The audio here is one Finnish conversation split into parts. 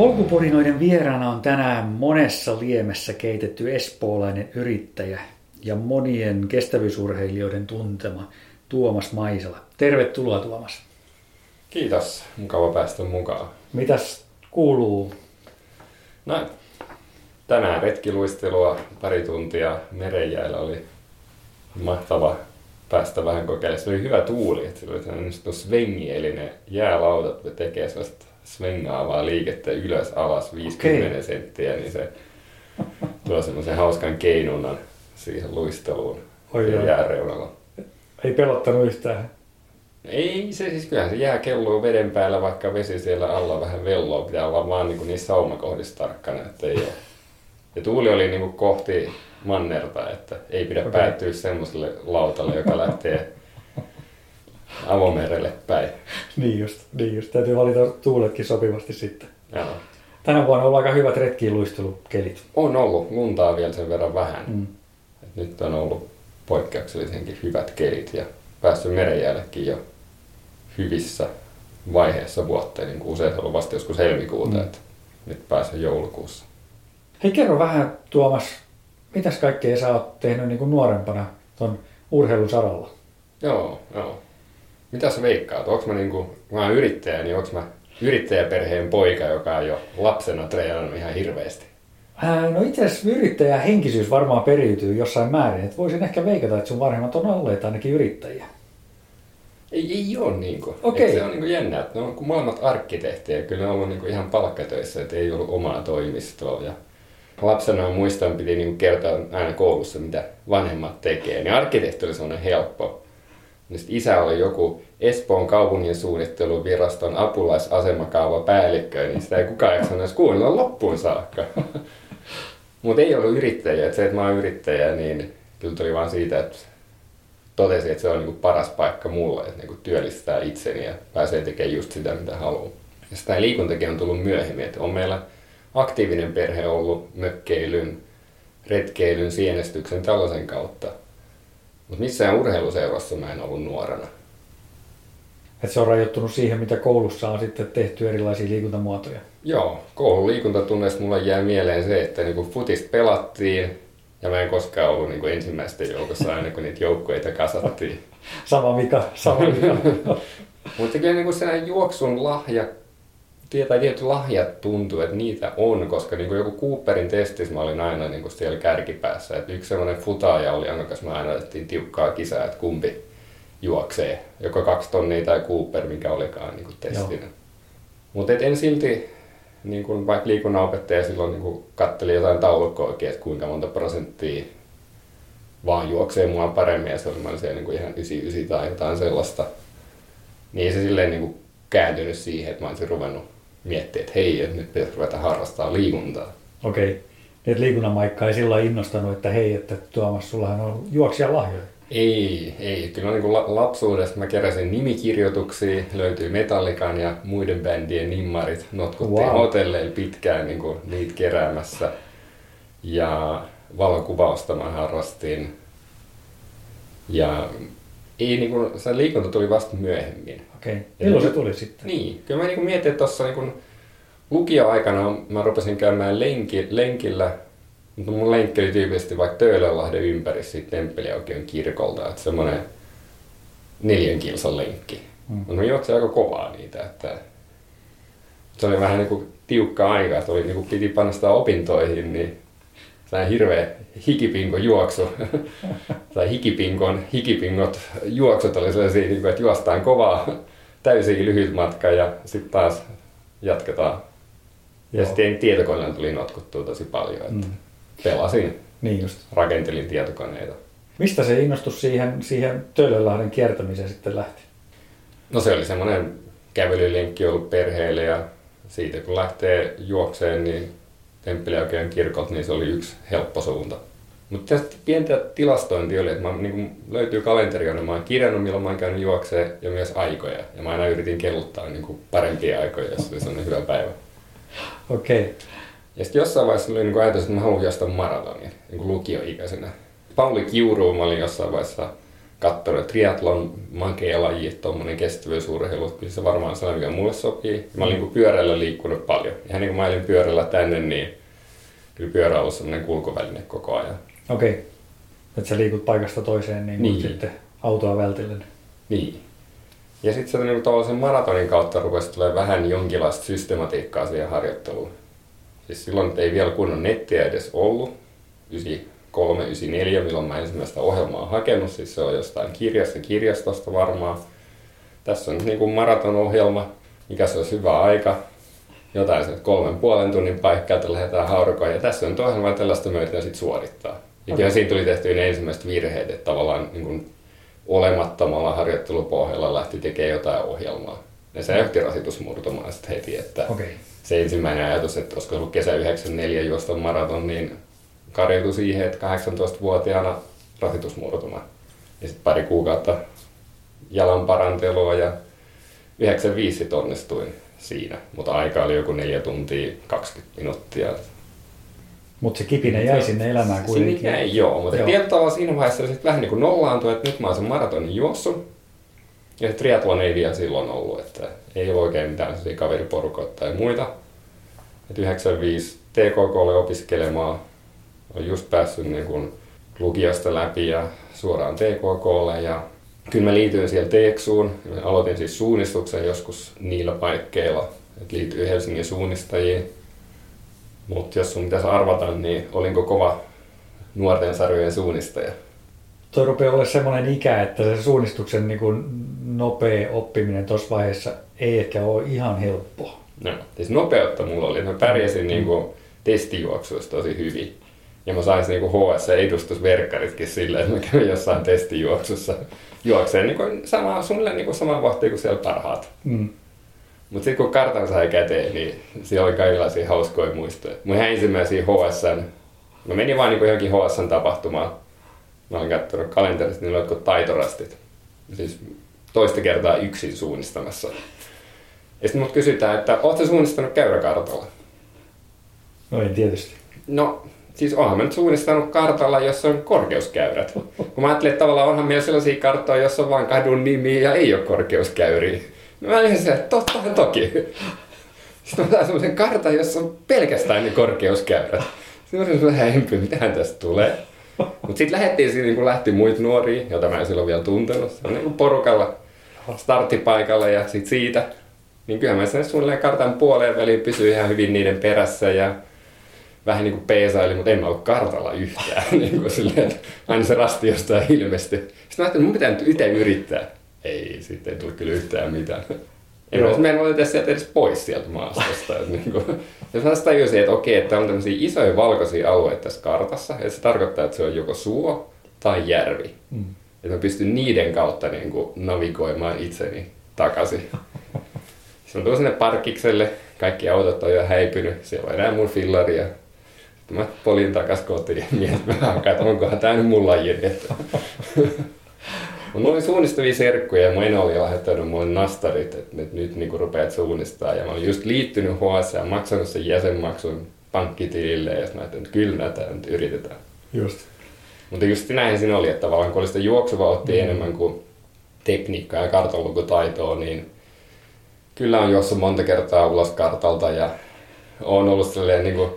Polkuporinoiden vieraana on tänään monessa liemessä keitetty espoolainen yrittäjä ja monien kestävyysurheilijoiden tuntema Tuomas Maisala. Tervetuloa Tuomas. Kiitos, mukava päästä mukaan. Mitäs kuuluu? No, tänään retkiluistelua pari tuntia merenjäällä oli mahtava päästä vähän kokeilemaan. Se oli hyvä tuuli, että sillä oli sellainen svengi, eli ne jäälautat tekee sellaista svengaavaa liikettä ylös alas 50 okay. senttiä, niin se tuo semmoisen hauskan keinunnan siihen luisteluun Oi jääreunalla. Ei pelottanut yhtään. Ei se siis, kyllähän se jää kelluu veden päällä, vaikka vesi siellä alla vähän velloa. Pitää olla vaan niin niissä saumakohdissa tarkkana, että ei ole. Ja tuuli oli niin kuin kohti mannerta, että ei pidä okay. päättyä semmoiselle lautalle, joka lähtee avomerelle päin. niin just, niin just. Täytyy valita tuuletkin sopivasti sitten. Joo. Tänä vuonna on aika hyvät retkiluistelukelit. On ollut. Luntaa vielä sen verran vähän. Mm. Et nyt on ollut poikkeuksellisenkin hyvät kelit ja päässyt merenjällekin jo hyvissä vaiheessa vuotta, niin kuin usein ollut vasta joskus helmikuuta, mm. että nyt pääsen joulukuussa. Hei kerro vähän Tuomas, mitäs kaikkea sä oot tehnyt niin kuin nuorempana tuon urheilun saralla? Joo, joo. Mitä sä veikkaat? Onko mä, niin kuin, mä oon yrittäjä, niin onko mä yrittäjäperheen poika, joka on jo lapsena treenannut ihan hirveästi? No itse asiassa yrittäjä henkisyys varmaan periytyy jossain määrin. Et voisin ehkä veikata, että sun vanhemmat on olleet ainakin yrittäjiä. Ei, ei ole niin kuin. Okay. se on niin kuin jännä, että ne on molemmat arkkitehtejä. Kyllä ne on ollut niin kuin ihan palkkatöissä, että ei ollut omaa toimistoa. Ja lapsena muistan, piti niin kuin kertoa aina koulussa, mitä vanhemmat tekee. Niin arkkitehti oli sellainen helppo. Niin isä oli joku Espoon kaupungin suunnitteluviraston apulaisasemakaava päällikkö, niin sitä ei kukaan jaksanut edes kuunnella loppuun saakka. Mutta ei ollut yrittäjä. Et se, että mä oon yrittäjä, niin kyllä tuli vaan siitä, että totesin, että se on niinku paras paikka mulle, että niinku työllistää itseni ja pääsee tekemään just sitä, mitä haluaa. Ja sitä liikuntakin on tullut myöhemmin, että on meillä aktiivinen perhe ollut mökkeilyn, retkeilyn, sienestyksen, tällaisen kautta. Mutta missään urheiluseurassa mä en ollut nuorena. Että se on rajoittunut siihen, mitä koulussa on sitten tehty erilaisia liikuntamuotoja. Joo, koulun liikuntatunneista mulle jää mieleen se, että niinku futista pelattiin ja mä en koskaan ollut niinku ensimmäisten joukossa aina, kun niitä joukkueita kasattiin. sama mikä, sama mikä. Mutta kyllä niinku sellainen juoksun lahja, tai tietyt lahjat tuntuu, että niitä on, koska niinku joku Cooperin testissä mä olin aina niinku siellä kärkipäässä. Et yksi semmoinen futaaja oli, jonka kanssa me aina otettiin tiukkaa kisaa, että kumpi juoksee. Joko kaksi tonnia tai Cooper, mikä olikaan niinku testinä. Mutta en silti niin kuin vaikka liikunnanopettaja silloin niin kuin katteli jotain taulukkoa oikein, että kuinka monta prosenttia vaan juoksee mua paremmin ja se oli mä siellä niin kuin ihan 99 tai jotain sellaista. Niin se silleen niin kuin kääntynyt siihen, että mä olisin ruvennut miettimään, että hei, että nyt pitäisi ruveta harrastaa liikuntaa. Okei. Okay. Että liikunnan maikka ei sillä innostanut, että hei, että Tuomas, sullahan on juoksia lahjoja. Ei, ei. Kyllä niin kuin lapsuudesta mä keräsin nimikirjoituksia, löytyy Metallikan ja muiden bändien nimmarit. Notkuttiin wow. hotelleilla pitkään niin kuin niitä keräämässä. Ja valokuvausta mä harrastin. Ja ei, niin kuin, se liikunta tuli vasta myöhemmin. Okei, okay. milloin se tuli sitten? Niin, kyllä mä niin kuin mietin, että tuossa niin lukioaikana mä rupesin käymään lenki, lenkillä mutta mun lenkki oli tyypillisesti vaikka Töölönlahden ympäri siitä Temppeliaukion kirkolta, että semmoinen neljän kilsan lenkki. Mm. Mä juoksin aika kovaa niitä, että se oli vähän niinku tiukka aika, että oli niinku piti panna sitä opintoihin, niin se hirveä hikipinko juoksu, tai hikipinkon, hikipingot juoksut oli sellaisia, niinku, että juostaan kovaa täysin lyhyt matka ja sitten taas jatketaan. Ja sitten tietokoneella tuli notkuttua tosi paljon. Että mm pelasin, niin just. rakentelin tietokoneita. Mistä se innostus siihen, siihen Töölönlahden kiertämiseen sitten lähti? No se oli semmoinen kävelylenkki ollut perheelle ja siitä kun lähtee juokseen, niin Temppeliaukean kirkot, niin se oli yksi helppo suunta. Mutta tästä pientä tilastointia oli, että mä, niin kun löytyy kalenteri, jonne mä oon kirjannut, milloin mä oon käynyt juokseen ja myös aikoja. Ja mä aina yritin kelluttaa niin kuin parempia aikoja, jos oli sellainen hyvä päivä. Okei. Okay. Ja sitten jossain vaiheessa oli niin ajatus, että mä haluan juosta maratonin niin kuin lukioikäisenä. Pauli Kiuru, mä olin jossain vaiheessa katsonut triathlon makea laji, tuommoinen kestävyysurheilu, kyllä se varmaan sellainen, mikä mulle sopii. Mä olin niin pyörällä liikkunut paljon. Ihan niin kuin mä olin pyörällä tänne, niin kyllä pyörä on ollut sellainen kulkuväline koko ajan. Okei. Okay. Että sä liikut paikasta toiseen niin, niin. sitten autoa vältellen. Niin. Ja sitten se niin tuollaisen maratonin kautta rupesi tulee vähän jonkinlaista systematiikkaa siihen harjoitteluun. Siis silloin ei vielä kunnon nettiä edes ollut. 93, 94, milloin mä ensimmäistä ohjelmaa hakenut. Siis se on jostain kirjasta kirjastosta varmaan. Tässä on niin kuin maratonohjelma, mikä se olisi hyvä aika. Jotain se kolmen puolen tunnin paikkaa, että lähdetään haurukoon. Ja tässä on ohjelma tällaista myötä sitten suorittaa. Ja okay. siinä tuli tehty ne ensimmäiset virheet, että tavallaan niin kuin olemattomalla harjoittelupohjalla lähti tekemään jotain ohjelmaa. Ja se johti rasitusmurtumaan sitten heti, että okay. se ensimmäinen ajatus, että olisiko ollut kesä 94 juosta maraton, niin karjoutui siihen, että 18-vuotiaana rasitusmurtuma. Ja sitten pari kuukautta jalan parantelua ja 95 onnistuin siinä, mutta aika oli joku 4 tuntia 20 minuuttia. Mutta se kipinen jäi sinne elämään kuitenkin. Sinne jäi, joo, mutta tietyllä siinä vaiheessa sitten vähän niin kuin nollaantui, että nyt mä oon sen maratonin juossut. Ja triathlon ei vielä silloin ollut, että ei ole oikein mitään kaveriporukoita tai muita. Et 95 TKKlle opiskelemaan, olen just päässyt niin kuin lukiosta läpi ja suoraan TKKlle ja kyllä mä liityin siellä Teeksuun. Aloitin siis suunnistuksen joskus niillä paikkeilla, että liityin Helsingin suunnistajiin mutta jos sun pitäisi arvata, niin olinko kova nuorten sarjojen suunnistaja? Tuo rupeaa olla semmoinen ikä, että se suunnistuksen niin kuin nopea oppiminen tuossa vaiheessa ei ehkä ole ihan helppoa. No, siis nopeutta mulla oli. Mä pärjäsin niin kuin testijuoksuissa tosi hyvin. Ja mä sain niin HS-edustusverkkaritkin silleen, että mä kävin jossain testijuoksussa juokseen niin kuin sama, suunnilleen niin kuin sama vahtia kuin siellä parhaat. Mm. Mutta sitten kun kartan sai käteen, niin siellä oli kaikenlaisia hauskoja muistoja. Mun ihan ensimmäisiä HSN, mä menin vaan niin johonkin HSN tapahtumaan. Mä olin katsonut kalenterista, niin jotkut taitorastit. Siis toista kertaa yksin suunnistamassa. Ja sitten mut kysytään, että ootko suunnistanut käyräkartalla? No en tietysti. No, siis onhan mä nyt suunnistanut kartalla, jossa on korkeuskäyrät. Kun mä ajattelin, että tavallaan onhan meillä sellaisia karttoja, jossa on vain kadun nimi ja ei ole korkeuskäyriä. Mä olin se, tottahan toki. Sitten mä semmoisen kartan, jossa on pelkästään ne korkeuskäyrät. Sitten mä olin vähän empy, mitähän tästä tulee. Mutta sitten lähdettiin siinä, niin kun lähti muita nuoria, joita mä en silloin vielä tuntenut. Se on niin porukalla starttipaikalla ja sit siitä. Niin kyllä mä sen suunnilleen kartan puoleen väliin pysyin ihan hyvin niiden perässä ja vähän niin kuin peesaili, mutta en mä ollut kartalla yhtään. niin kuin silleen, että aina se rasti jostain ilmestyi. Sitten mä ajattelin, että mun pitää nyt itse yrittää ei sitten tule kyllä yhtään mitään. En mä, en voi sieltä edes pois sieltä maastosta. että niin kuin, jos mä tajusin, että okei, että on tämmöisiä isoja valkoisia alueita tässä kartassa, että se tarkoittaa, että se on joko suo tai järvi. Mm. Että mä pystyn niiden kautta niin kuin, navigoimaan itseni takaisin. Sitten mä tulen sinne parkikselle, kaikki autot on jo häipynyt, siellä on enää mun fillari ja mä polin takas kotiin ja mietin vähän, että onkohan tää nyt mun laji. Mulla oli suunnistavia serkkuja ja mun eno oli lähettänyt mulle nastarit, että nyt, nyt niin rupeat suunnistaa. Ja mä olin just liittynyt HS ja maksanut sen jäsenmaksun pankkitilille ja mä että kyllä näitä nyt yritetään. Just. Mutta just näin siinä oli, että tavallaan kun oli sitä juoksuvauhtia mm. enemmän kuin tekniikkaa ja kartanlukutaitoa, niin kyllä on juossut monta kertaa ulos kartalta ja on ollut sellainen niin kuin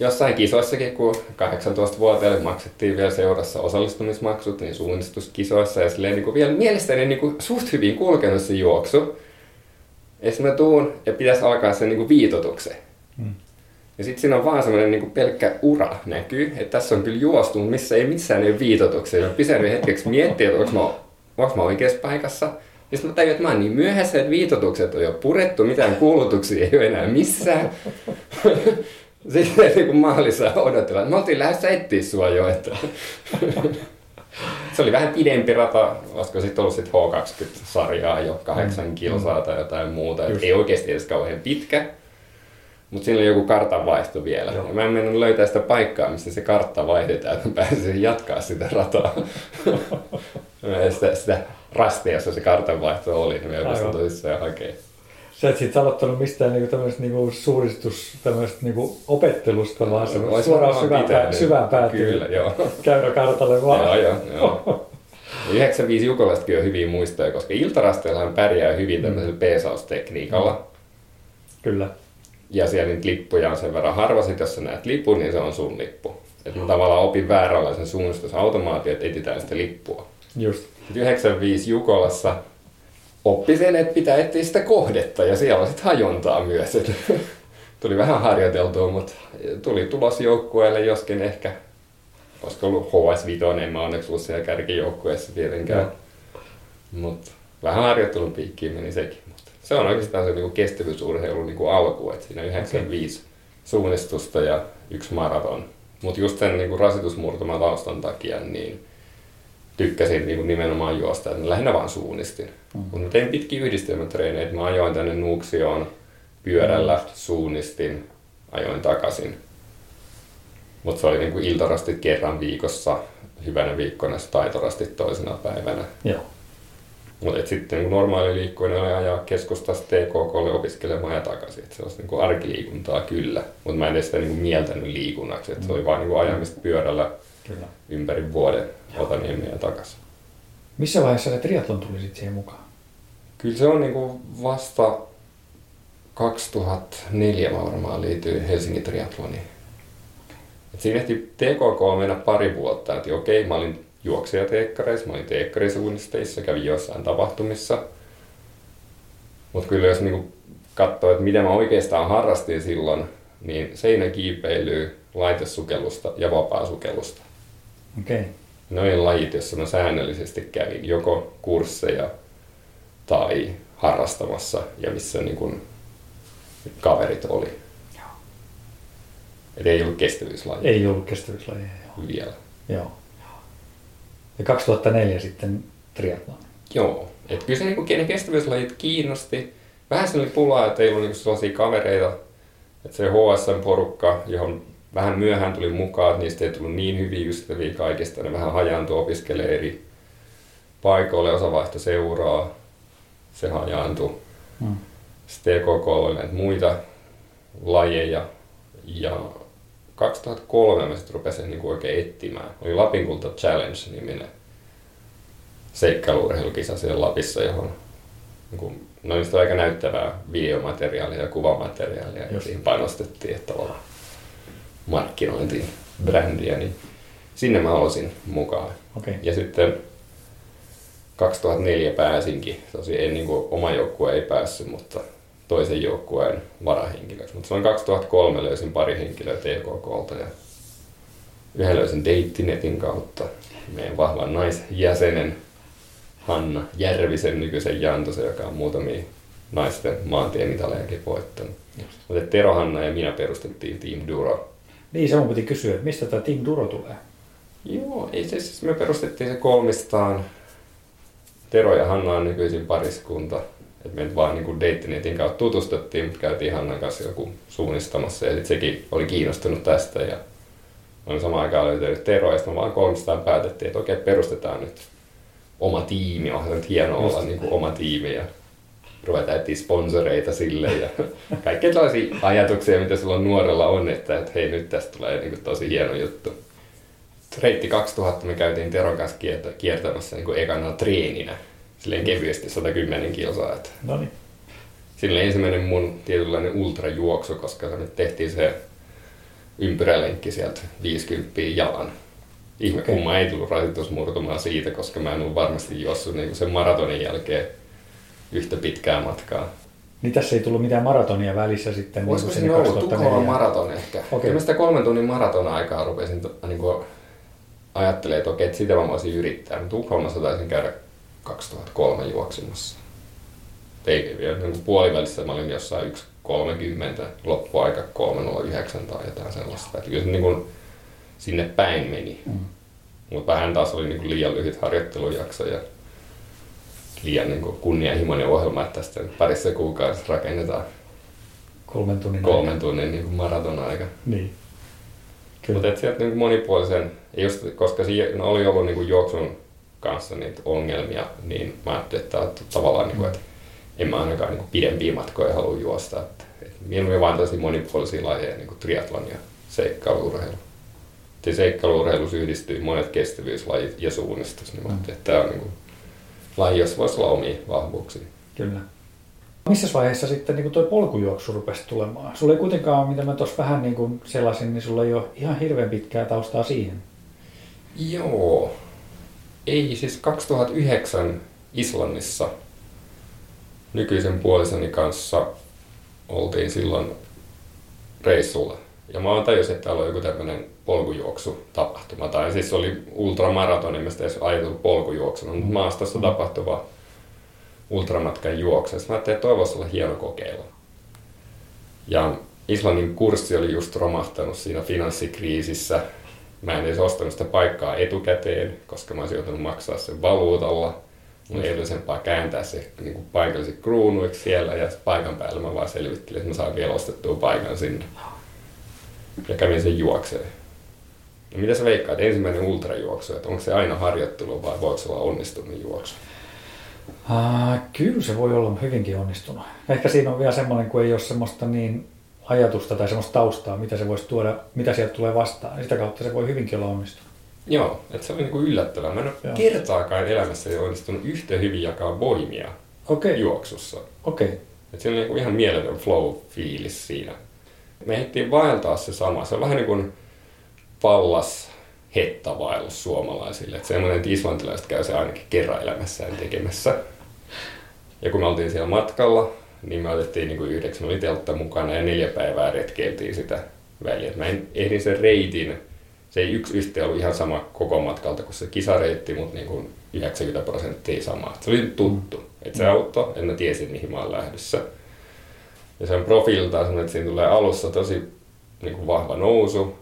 jossain kisoissakin, kun 18-vuotiaille maksettiin vielä seurassa osallistumismaksut, niin suunnistuskisoissa ja silleen niin kuin vielä mielestäni niin kuin suht hyvin kulkenut se juoksu. Ja sitten mä tuun ja pitäisi alkaa sen niin kuin viitotuksen. Hmm. Ja sitten siinä on vaan semmoinen niin pelkkä ura näkyy, että tässä on kyllä juostu, mutta missä ei missään ei viitotuksia. Mä hetkeksi miettiä, että onko mä, onko mä oikeassa paikassa. Ja sitten mä tajuin, että mä oon niin myöhässä, että viitotukset on jo purettu, mitään kuulutuksia ei ole enää missään. Sitten niin kuin maalissa odotella. Me oltiin lähdössä etsiä sua jo. Että... se oli vähän pidempi rata, olisiko sitten ollut sit H20-sarjaa jo, kahdeksan mm. kilsaa tai jotain muuta. Ei oikeasti edes kauhean pitkä. Mutta siinä oli joku kartanvaihto vielä. Joo. Ja mä en mennyt löytää sitä paikkaa, mistä se kartta vaihdetaan, että mä pääsisin jatkaa sitä rataa. sitä, sitä rastia, jossa se kartanvaihto oli, niin mä pystyn tosissaan hakemaan sä et sit aloittanut mistään niinku tämmöistä niinku suuristus, tämmöistä niinku opettelusta, vaan no, suoraan syvään, pää, syvään päätyy Kyllä, joo. käydä kartalle vaan. joo, joo, joo. 95 Jukolastakin on hyviä muistoja, koska iltarasteillahan pärjää hyvin tämmöisellä peesaustekniikalla. Kyllä. Ja siellä niitä lippuja on sen verran harva, sit jos sä näet lipun, niin se on sun lippu. Että mä tavallaan opin vääränlaisen suunnistusautomaation, että etsitään sitä lippua. Just. 95 Jukolassa oppi sen, että pitää etsiä sitä kohdetta ja siellä on sitten hajontaa myös. Et tuli vähän harjoiteltua, mutta tuli tulos joukkueelle, joskin ehkä olisiko ollut HS5, en mä onneksi ollut siellä kärkijoukkueessa tietenkään. Mutta vähän harjoittelun piikkiin meni sekin. Mut se on oikeastaan se niinku kestävyysurheilun niinku alku, että siinä 95 okay. suunnistusta ja yksi maraton. Mutta just sen niinku rasitusmurtuman taustan takia, niin tykkäsin niin nimenomaan juosta, että lähinnä vaan suunnistin. Mm. Mutta tein pitkiä yhdistelmätreenejä, mä ajoin tänne Nuuksioon pyörällä, mm. suunnistin, ajoin takaisin. Mutta se oli niin kuin iltarastit kerran viikossa, hyvänä viikkona taitorastit toisena päivänä. Joo. Mutta sitten niin normaali liikkuminen oli ajaa keskustasta TKKlle opiskelemaan ja takaisin. Et se olisi niin arkiliikuntaa kyllä, mutta mä en edes sitä niin mieltänyt liikunnaksi. Et se oli vain niin ajamista pyörällä kyllä. ympäri vuoden Otaniemeen ja takaisin. Missä vaiheessa se triathlon tuli sitten siihen mukaan? Kyllä se on niin kuin vasta 2004 mä varmaan liityin Helsingin triathloniin. Et siinä ehti TKK mennä pari vuotta, että okei, mä olin juoksijateekkareissa, mä olin teekkarisuunnisteissa, kävin jossain tapahtumissa. Mutta kyllä jos niinku katsoo, että mitä mä oikeastaan harrastin silloin, niin seinäkiipeilyä, laitesukellusta ja vapaasukellusta. Okay. Noin lajit, joissa mä säännöllisesti kävin joko kursseja tai harrastamassa ja missä niin kun kaverit oli. Joo. Et ei ollut kestävyyslaji. Ei ollut kestävyyslaji, joo. Vielä. Joo. Ja 2004 sitten triathlon. Joo. Et kyllä se niin ne kestävyyslajit kiinnosti. Vähän se oli pulaa, että ei ollut niin sellaisia kavereita. Että se HSM-porukka, johon vähän myöhään tuli mukaan, että niistä ei tullut niin hyviä ystäviä kaikista. Ne vähän hajaantui opiskelee eri paikoille, osa vaihto seuraa, se hajaantui. Hmm. Sitten TKK oli näitä muita lajeja ja 2003 mä sitten rupesin niin oikein etsimään. Oli Lapin Kulta Challenge-niminen seikkailuurheilukisa siellä Lapissa, johon niin kuin, no niistä aika näyttävää videomateriaalia ja kuvamateriaalia, ja siihen painostettiin, että tavallaan markkinointiin brändiä, niin sinne mä halusin mukaan. Okay. Ja sitten 2004 pääsinkin, tosi en niin kuin, oma joukkue ei päässyt, mutta toisen joukkueen varahenkilöksi. Mutta silloin 2003 löysin pari henkilöä TKKlta ja yhden löysin Deittinetin kautta meidän vahvan naisjäsenen Hanna Järvisen nykyisen Jantosen, joka on muutamia naisten maantiemitalejakin voittanut. Mutta Tero Hanna ja minä perustettiin Team Duro. Niin, se piti kysyä, että mistä tämä Team Duro tulee? Joo, ei se siis, me perustettiin se kolmistaan. Tero ja Hanna on nykyisin pariskunta. Et me vaan niin Datenetin kautta tutustuttiin, mutta käytiin Hannan kanssa joku suunnistamassa ja sekin oli kiinnostunut tästä ja on samaan aikaan löytänyt Tero ja sitten vaan kolmistaan päätettiin, että okei, perustetaan nyt oma tiimi, on nyt hienoa olla niin kuin oma tiimi ja ruvetaan etsiä sponsoreita sille ja kaikkea tällaisia ajatuksia, mitä sulla nuorella on, että, että hei nyt tästä tulee niin kuin tosi hieno juttu. Reitti 2000 me käytiin Teron kanssa kiertämässä niin kuin ekana treeninä silleen kevyesti 110 kilsaa. Että no niin. Silleen ensimmäinen mun tietynlainen ultrajuoksu, koska me tehtiin se ympyrälenkki sieltä 50 jalan. Ihme okay. kumma ei tullut rasitusmurtumaan siitä, koska mä en ollut varmasti juossut niin sen maratonin jälkeen yhtä pitkää matkaa. Niin tässä ei tullut mitään maratonia välissä sitten? Niin Olisiko niin ollut Tukholman maraton ehkä. Okay. mä sitä kolmen tunnin maraton aikaa rupesin niin kuin ajattelemaan, että okei, että sitä mä voisin yrittää. Tukholmassa taisin käydä 2003 juoksimassa. Ei vielä niin puolivälissä mä olin jossain 1.30, loppuaika 3.09 tai jotain sellaista. Että kyllä se niin kuin sinne päin meni. Mm. Mutta vähän taas oli niin kuin liian lyhyt harjoittelujakso ja liian niin kuin kunnianhimoinen ohjelma, että tästä parissa kuukaudessa rakennetaan kolmen tunnin, kolmen tunnin niin kuin maraton-aika. Niin. Mutta sieltä niin monipolisen, just, koska siinä oli ollut niin kuin juoksun kanssa niitä ongelmia, niin mä ajattelin, että, että tavallaan, niin kuin, että en mä ainakaan niin kuin pidempiä matkoja halua juosta. Että, että mieluummin vain tosi monipuolisia lajeja, niin kuin triathlon ja seikkailuurheilu. Seikkailuurheilussa yhdistyy monet kestävyyslajit ja suunnistus, niin mm. että tämä on niin kuin, laji, jos voisi olla omia vahvuuksia. Kyllä. Missä vaiheessa sitten niin tuo polkujuoksu rupesi tulemaan? Sulla ei kuitenkaan, mitä mä tuossa vähän niin kuin selasin, niin sulla ei ole ihan hirveän pitkää taustaa siihen. Joo. Ei, siis 2009 Islannissa nykyisen puolisoni kanssa oltiin silloin reissulla. Ja mä tajusin, että täällä on joku tämmöinen polkujuoksutapahtuma. Tai siis oli ultramaraton, en sitä edes ajatellut polkujuoksuna, mutta maastossa mm. tapahtuva ultramatkan juoksu. Mä ajattelin, että toivoisi olla hieno kokeilla. Ja Islannin kurssi oli just romahtanut siinä finanssikriisissä. Mä en edes ostanut sitä paikkaa etukäteen, koska mä olisin joutunut maksaa sen valuutalla. Mun ei edullisempaa kääntää se niin kuin paikalliset kruunuiksi siellä ja paikan päällä mä vaan selvittelin, että mä saan vielä ostettua paikan sinne. Ja kävin sen juokseen. Ja mitä sä veikkaat, ensimmäinen ultrajuoksu, että onko se aina harjoittelu vai voiko se olla onnistunut juoksu? Uh, kyllä se voi olla hyvinkin onnistunut. Ehkä siinä on vielä semmoinen, kun ei ole semmoista niin ajatusta tai semmoista taustaa, mitä se voisi tuoda, mitä sieltä tulee vastaan. Sitä kautta se voi hyvinkin olla onnistunut. Joo, että se oli niinku yllättävää. Mä en ole kertaakaan elämässä onnistunut yhtä hyvin jakaa voimia okay. juoksussa. Okei. Okay. Että siinä oli niinku ihan mieletön flow-fiilis siinä. Me ehdittiin vaeltaa se sama. Se on vähän niin kuin pallas hettavaellus suomalaisille. Että semmoinen, että islantilaiset käy se ainakin kerran elämässään tekemässä. Ja kun me oltiin siellä matkalla, niin me otettiin niin kuin yhdeksän oli teltta mukana ja neljä päivää retkeiltiin sitä väliä. Mä en ehdin sen reitin, se ei yksi yhteen ollut ihan sama koko matkalta kuin se kisareitti, mutta niin kuin 90 prosenttia sama. Se oli tuttu. Että se auttoi, en mä tiesin mihin mä olen lähdössä. Ja se on profiililtaan sellainen, että siinä tulee alussa tosi niin kuin vahva nousu,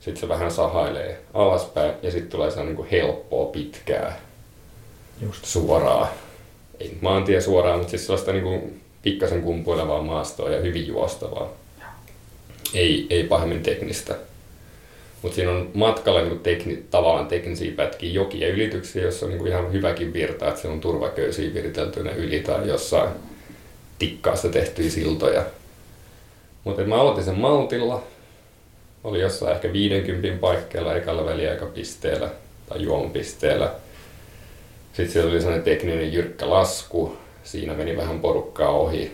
sitten se vähän sahailee alaspäin ja sitten tulee se niin helppoa, pitkää, Just. suoraa. Ei maantie suoraan, mutta siis sellaista niin kuin pikkasen kumpuilevaa maastoa ja hyvin juostavaa. Ei, ei pahemmin teknistä. Mutta siinä on matkalla niin tekni, tavallaan teknisiä pätkiä jokia ylityksiä, jossa on niin ihan hyväkin virta, että se on turvaköysiä viriteltynä yli tai jossain tikkaasta tehtyjä siltoja. Mutta mä aloitin sen maltilla, oli jossain ehkä 50 paikkeilla ekalla väliaikapisteellä tai juomapisteellä. Sitten siellä oli sellainen tekninen jyrkkä lasku, siinä meni vähän porukkaa ohi.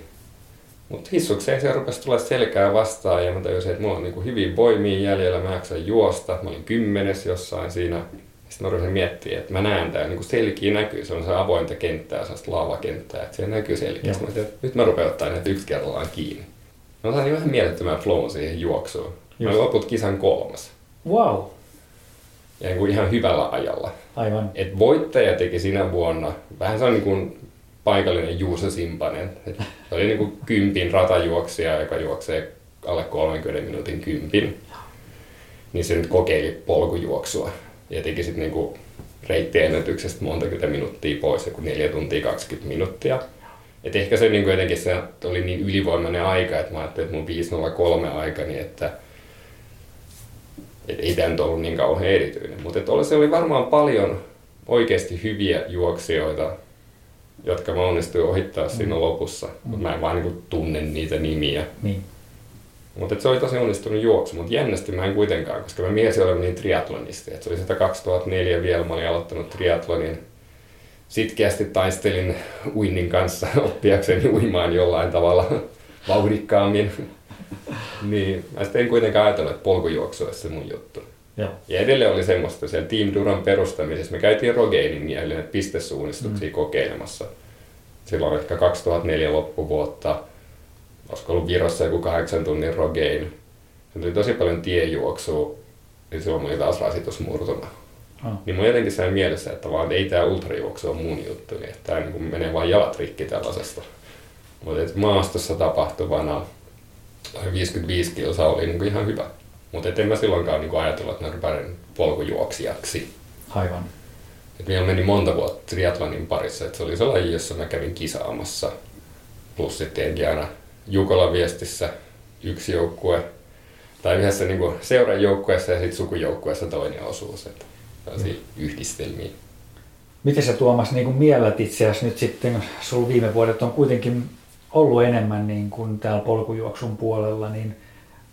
Mutta hissukseen se rupesi tulla selkää vastaan ja mä tajusin, että mulla on niin hyvin voimia jäljellä, mä jaksan juosta. Mä olin kymmenes jossain siinä. Sitten mä rupesin miettimään, että mä näen tää niin selkiä näkyy, se on se avointa kenttää, sellaista laavakenttää, että se näkyy selkeästi. Mä että nyt mä rupean ottaa näitä yksi kerrallaan kiinni. Mä sain vähän mielettömän flown siihen juoksuun. Mä olin loput kisan kolmas. Wow. Ja niin kuin ihan hyvällä ajalla. Aivan. Et voittaja teki sinä vuonna, vähän se on niin kuin paikallinen Juuso Simpanen. Et se oli niin kuin kympin ratajuoksija, joka juoksee alle 30 minuutin kympin. Niin se nyt kokeili polkujuoksua ja teki sitten niin reittiennätyksestä monta minuuttia pois, joku 4 tuntia 20 minuuttia. Et ehkä se niin kuin jotenkin se oli niin ylivoimainen aika, että mä ajattelin, että mun 503 aika, niin että et ei tämä nyt ollut niin kauhean erityinen. Mutta se oli varmaan paljon oikeasti hyviä juoksijoita, jotka mä onnistuin ohittaa mm. siinä lopussa. Mm. Mutta mä en vaan niin tunne niitä nimiä. Niin. Mutta se oli tosi onnistunut juoksu, mutta jännästi mä en kuitenkaan, koska mä miesin olevan niin triatlonisti. Et se oli sitä 2004 vielä, mä olin aloittanut triatlonin. Sitkeästi taistelin uinnin kanssa oppiakseni uimaan jollain tavalla vauhdikkaammin. niin, mä sitten en kuitenkaan ajatellut, että polkujuoksu olisi se mun juttu. Ja, ja edelleen oli semmoista siellä Team Duran perustamisessa. Me käytiin Rogainin ja näitä pistesuunnistuksia mm. kokeilemassa. Silloin ehkä 2004 loppuvuotta. Olisiko ollut Virossa joku kahdeksan tunnin Rogain. Se tuli tosi paljon tiejuoksua. Ja silloin mulla oli taas rasitus murtuna. Oh. Niin mun jotenkin sai mielessä, että vaan ei tämä ultrajuoksu ole mun juttu. Niin että tämä niin menee vain jalat rikki tällaisesta. Mutta maastossa tapahtuvana 55 kilsaa oli niin kuin ihan hyvä. Mutta en mä silloinkaan niin ajatellut, että mä rupean polkujuoksijaksi. Aivan. Et meillä meni monta vuotta triatlonin parissa, että se oli se laji, jossa mä kävin kisaamassa. Plus sitten aina Jukolan viestissä yksi joukkue, tai yhdessä niin seuran joukkueessa ja sitten sukujoukkueessa toinen osuus. Että mm. yhdistelmiä. Miten sä Tuomas niin kuin miellät itseäsi nyt sitten, sulla viime vuodet on kuitenkin ollut enemmän niin kuin täällä polkujuoksun puolella, niin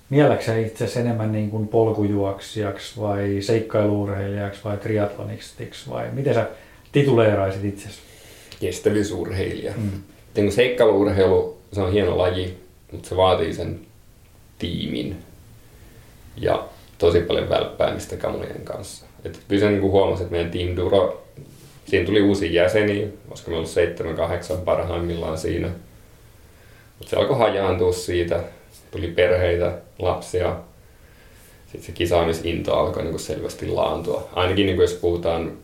mieläksä itse enemmän niin kuin polkujuoksijaksi vai seikkailuurheilijaksi vai triatlonistiksi vai miten sä tituleeraisit itsesi? Kestävyysurheilija. Mm. Niin seikkailuurheilu, se on hieno laji, mutta se vaatii sen tiimin ja tosi paljon välppäämistä kamojen kanssa. Et kyllä niin huomasin, että meidän Team Duro, siinä tuli uusia jäseniä, koska me ollut seitsemän, kahdeksan parhaimmillaan siinä. Se alkoi hajaantua siitä, tuli perheitä, lapsia. Sitten se kisaamisinto alkoi niin selvästi laantua. Ainakin niin jos puhutaan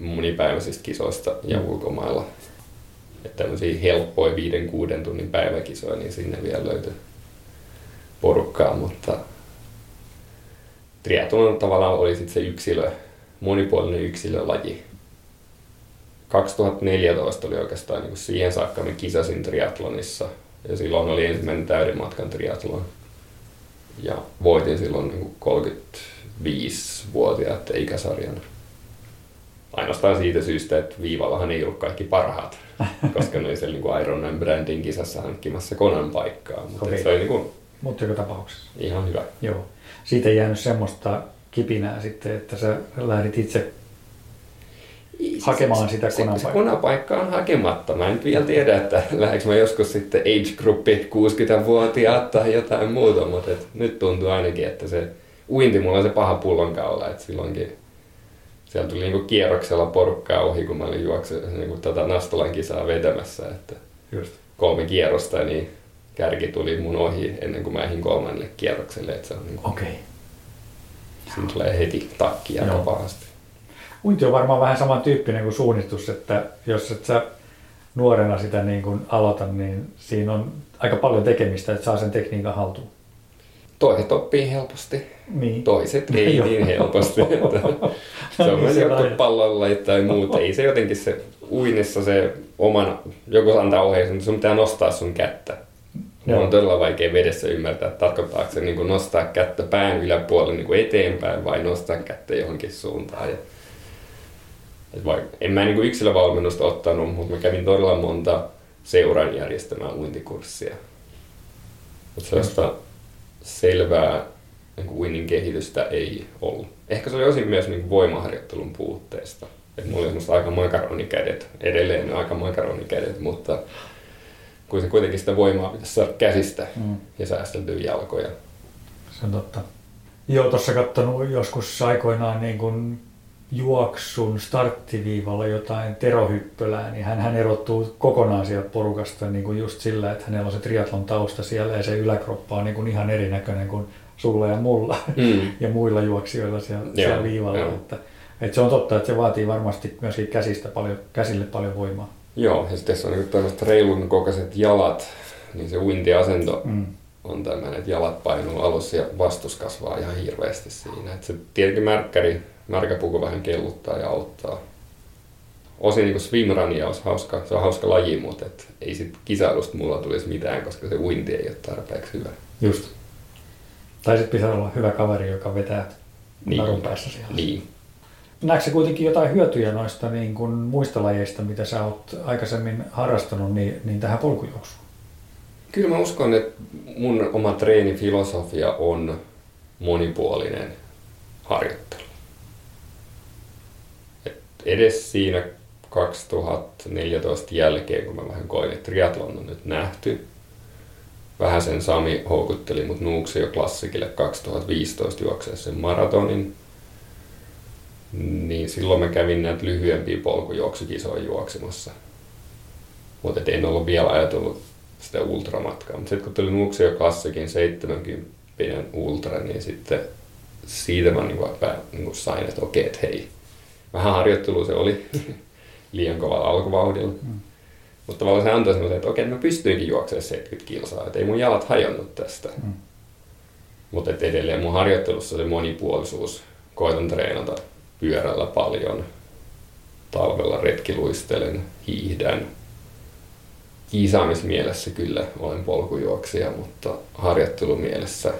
monipäiväisistä kisoista ja mm. ulkomailla. Että tämmöisiä helppoja viiden, kuuden tunnin päiväkisoja, niin sinne vielä löytyy porukkaa, mutta triathlon tavallaan oli sitten se yksilö, monipuolinen yksilölaji. 2014 oli oikeastaan niin kuin siihen saakka me kisasin triathlonissa ja silloin oli ensimmäinen täyden matkan triathlon. Ja voitin silloin niin 35-vuotiaat ikäsarjan. Ainoastaan siitä syystä, että viivallahan ei ollut kaikki parhaat, koska ne oli siellä niin Ironman Brandin kisassa hankkimassa konan paikkaa. Mutta okay. se oli niin kuin mutta joka tapauksessa. Ihan hyvä. Joo. Siitä ei jäänyt semmoista kipinää sitten, että sä lähdit itse hakemaan sitä konapaikkaa. Se, se konapaikka on hakematta. Mä en vielä tiedä, että lähdekö mä joskus sitten age gruppi 60-vuotiaat tai jotain muuta, mutta et nyt tuntuu ainakin, että se uinti mulla on se paha pullonkaula, että silloinkin siellä tuli niinku kierroksella porukkaa ohi, kun mä olin juokse niinku tätä Nastolan kisaa vetämässä, että Just. kolme kierrosta, niin kärki tuli mun ohi ennen kuin mä ehdin kolmannelle kierrokselle. Että se on niin Okei. Okay. Siinä tulee heti takki aika pahasti. Uinti on varmaan vähän samantyyppinen kuin suunnistus, että jos et sä nuorena sitä niin kuin aloita, niin siinä on aika paljon tekemistä, että saa sen tekniikan haltuun. Toiset oppii helposti, niin. toiset ei niin helposti. Että se on niin joku pallolla tai muuta. Ei se jotenkin se uinnissa se oman, joku antaa ohjeisen, että sun pitää nostaa sun kättä. Joo. On todella vaikea vedessä ymmärtää, että tarkoittaako se niin kuin nostaa kättä pään yläpuolelle niin kuin eteenpäin vai nostaa kättä johonkin suuntaan. Ja, et vaikka, en mä niin kuin yksilövalmennusta ottanut, mutta mä kävin todella monta seuran järjestämää uintikurssia. Mutta sellaista selvää niin kuin uinnin kehitystä ei ollut. Ehkä se oli osin myös niin kuin voimaharjoittelun puutteesta. Et mulla oli aika makaronikädet, edelleen aika makaronikädet, mutta kun se kuitenkin sitä voimaa pitäisi saada käsistä mm. ja säästeltyä jalkoja. Se on totta. Joo, tuossa katsonut joskus aikoinaan niin kun juoksun starttiviivalla jotain terohyppölää, niin hän, hän erottuu kokonaan sieltä porukasta niin kuin just sillä, että hänellä on se triatlon tausta siellä ja se yläkroppa on niin kuin ihan erinäköinen kuin sulla ja mulla mm. ja muilla juoksijoilla siellä, Joo, siellä viivalla. Että, että se on totta, että se vaatii varmasti myöskin käsistä paljon, käsille paljon voimaa. Joo, ja sitten on niin tämmöiset reilun kokoiset jalat, niin se uintiasento mm. on tämmöinen, että jalat painuu alussa ja vastus kasvaa ihan hirveästi siinä. Että se tietenkin märkkäri, märkäpuku vähän kelluttaa ja auttaa. Osin niin swimrunia olisi hauska, se on hauska laji, mutta et ei sit kisailusta mulla tulisi mitään, koska se uinti ei ole tarpeeksi hyvä. Just. Tai sitten pitää olla hyvä kaveri, joka vetää niin. narun päässä siellä. Niin. Näetkö kuitenkin jotain hyötyjä noista niin kuin muista lajeista, mitä sä oot aikaisemmin harrastanut, niin, niin tähän polkujuoksuun? Kyllä mä uskon, että mun oma treenifilosofia on monipuolinen harjoittelu. Edes siinä 2014 jälkeen, kun mä vähän koin, että triathlon on nyt nähty, vähän sen Sami houkutteli mut Nuuksio klassikille 2015 juokseessa sen maratonin – niin silloin mä kävin näitä lyhyempiä polkujuoksukisoja juoksemassa. Mutta en ollut vielä ajatellut sitä ultramatkaa. Mutta sitten kun tuli Nuuksio Klassikin 70 ultra, niin sitten siitä mä niin pää, niin sain, että okei, että hei, vähän harjoittelu se oli liian kovalla alkuvauhdilla. Mm. Mutta tavallaan se antoi semmoisen, että okei, mä pystyinkin juoksemaan 70 kilsaa, että ei mun jalat hajonnut tästä. Mm. Mutta edelleen mun harjoittelussa se monipuolisuus, koitan treenata pyörällä paljon. Talvella retkiluistelen, hiihdän. Kiisaamismielessä kyllä olen polkujuoksija, mutta harjoittelumielessä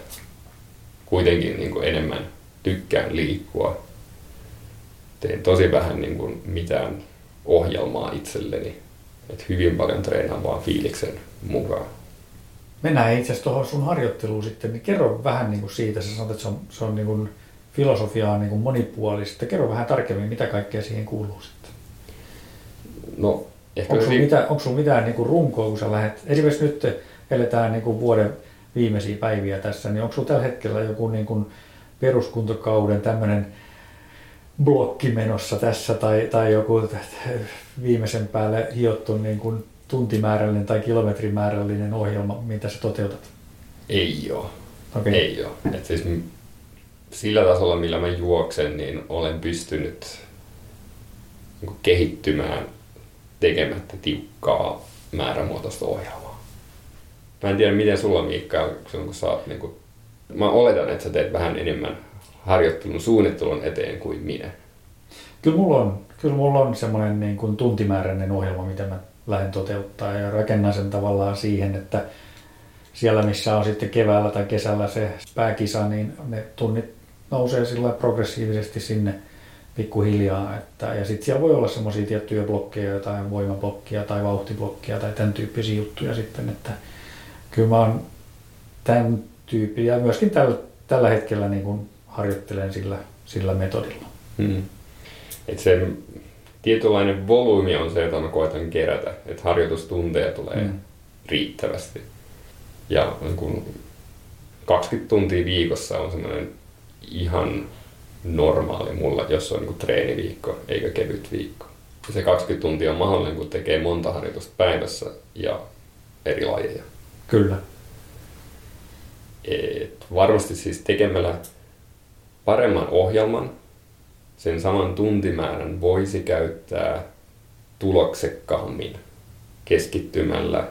kuitenkin niin kuin enemmän tykkään liikkua. Teen tosi vähän niin kuin mitään ohjelmaa itselleni. Et hyvin paljon treenaan vaan fiiliksen mukaan. mennään itse asiassa tuohon sun harjoitteluun sitten, niin kerro vähän niin kuin siitä, sä sanot, että se on, se on niin kuin filosofiaa niin kuin monipuolista. Kerro vähän tarkemmin, mitä kaikkea siihen kuuluu sitten. No, ehkä onko sulla, mitään, onko sulla mitään niin kuin runkoa, kun sä lähdet, esimerkiksi nyt eletään niin kuin vuoden viimeisiä päiviä tässä, niin onko sulla tällä hetkellä joku niin kuin peruskuntokauden tämmöinen blokki menossa tässä tai, tai joku viimeisen päälle hiottu niin kuin tuntimäärällinen tai kilometrimäärällinen ohjelma, mitä sä toteutat? Ei ole. Okay. Ei ole. Et siis sillä tasolla, millä mä juoksen, niin olen pystynyt niin kehittymään tekemättä tiukkaa määrämuotoista ohjelmaa. Mä en tiedä, miten sulla Miikka, kun sä oot, niin kuin, mä oletan, että sä teet vähän enemmän harjoittelun suunnittelun eteen kuin minä. Kyllä mulla on, kyllä mulla on semmoinen niin kuin tuntimääräinen ohjelma, mitä mä lähden toteuttaa ja rakennan sen tavallaan siihen, että siellä missä on sitten keväällä tai kesällä se pääkisa, niin ne tunnit nousee sillä progressiivisesti sinne pikkuhiljaa. Että, ja sitten siellä voi olla semmoisia tiettyjä blokkeja, jotain voimablokkia tai vauhtiblokkia tai tämän tyyppisiä juttuja sitten, että kyllä mä oon tämän tyyppi ja myöskin tällä, tällä hetkellä niin kuin harjoittelen sillä, sillä metodilla. Hmm. Et se tietynlainen volyymi on se, jota mä koitan kerätä, että harjoitustunteja tulee hmm. riittävästi. Ja niin kun 20 tuntia viikossa on semmoinen ihan normaali mulla, jos on niin treeniviikko eikä kevyt viikko. Ja se 20 tuntia on mahdollinen, kun tekee monta harjoitusta päivässä ja eri lajeja. Kyllä. Et varmasti siis tekemällä paremman ohjelman, sen saman tuntimäärän voisi käyttää tuloksekkaammin keskittymällä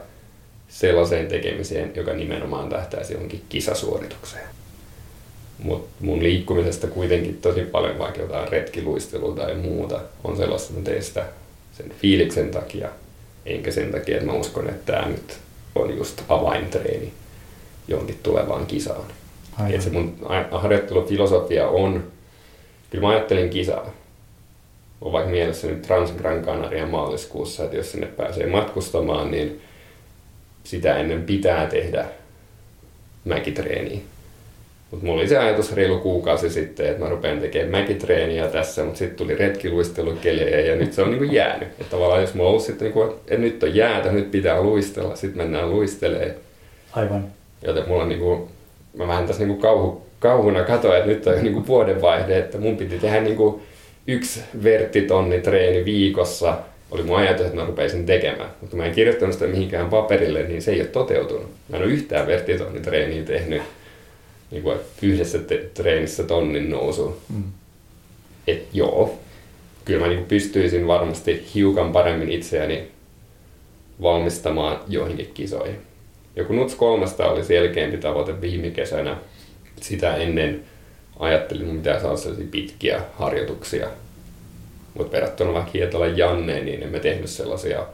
sellaiseen tekemiseen, joka nimenomaan tähtäisi johonkin kisasuoritukseen. Mutta mun liikkumisesta kuitenkin tosi paljon vaikka jotain retkiluistelua tai muuta on sellaista, että teen sitä sen fiiliksen takia, enkä sen takia, että mä uskon, että tämä nyt on just avaintreeni johonkin tulevaan kisaan. Että se mun harjoittelufilosofia on, kyllä mä ajattelin kisaa. On vaikka mielessä nyt Trans Gran Canaria maaliskuussa, että jos sinne pääsee matkustamaan, niin sitä ennen pitää tehdä mäkitreeniä mutta mulla oli se ajatus reilu kuukausi sitten, että mä rupean tekemään mäkitreeniä tässä, mutta sitten tuli retkiluistelukelejä ja nyt se on niinku jäänyt. Että tavallaan jos mulla on ollut sitten, niinku, että nyt on jäätä, nyt pitää luistella, sitten mennään luistelee. Aivan. Joten mulla on niinku, mä vähän tässä niinku kauhu, kauhuna katoin, että nyt on jo niinku vuodenvaihde, että mun piti tehdä niinku yksi verttitonni treeni viikossa, oli mun ajatus, että mä rupeisin tekemään. Mutta mä en kirjoittanut sitä mihinkään paperille, niin se ei ole toteutunut. Mä en ole yhtään verttitonnitreeniä tehnyt niin kuin yhdessä te- treenissä tonnin nousu. Mm. Et joo, kyllä mä niin kuin pystyisin varmasti hiukan paremmin itseäni valmistamaan joihinkin kisoihin. Joku Nuts kolmesta oli selkeämpi tavoite viime kesänä. Sitä ennen ajattelin, että pitää saada sellaisia pitkiä harjoituksia. Mutta verrattuna vaikka Hietalan Janneen, niin emme tehnyt sellaisia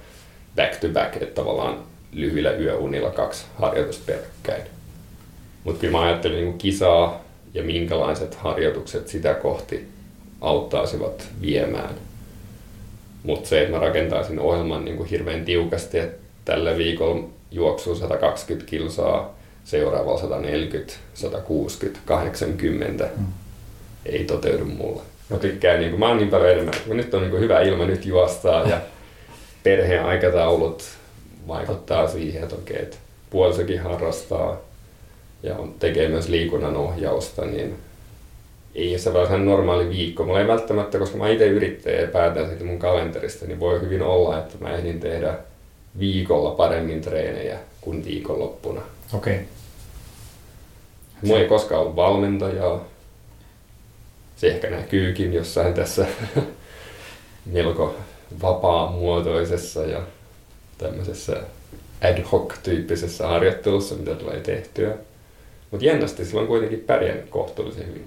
back to back, että tavallaan lyhyillä yöunilla kaksi harjoitusta peräkkäin. Mutta kyllä mä ajattelin niin kisaa ja minkälaiset harjoitukset sitä kohti auttaisivat viemään. Mutta se, että mä rakentaisin ohjelman niin hirveän tiukasti, että tällä viikolla juoksuu 120 kilsaa, seuraavalla 140, 160, 80, mm. ei toteudu mulle. Mä tykkään, niin kuin, mä oon niin paljon enemmän, että nyt on niin kuin hyvä ilma, nyt juostaa ja perheen aikataulut vaikuttaa siihen, että okei, että puolisokin harrastaa, ja tekee myös liikunnan ohjausta, niin ei se ihan normaali viikko. Mulla ei välttämättä, koska mä itse yrittäjä ja päätän siitä mun kalenterista, niin voi hyvin olla, että mä ehdin tehdä viikolla paremmin treenejä kuin viikonloppuna. Okei. Okay. Mulla ei koskaan ollut valmentajaa. Se ehkä näkyykin jossain tässä melko vapaa-muotoisessa ja tämmöisessä ad hoc-tyyppisessä harjoittelussa, mitä tulee tehtyä. Mutta jännästi sillä on kuitenkin pärjännyt kohtuullisen hyvin.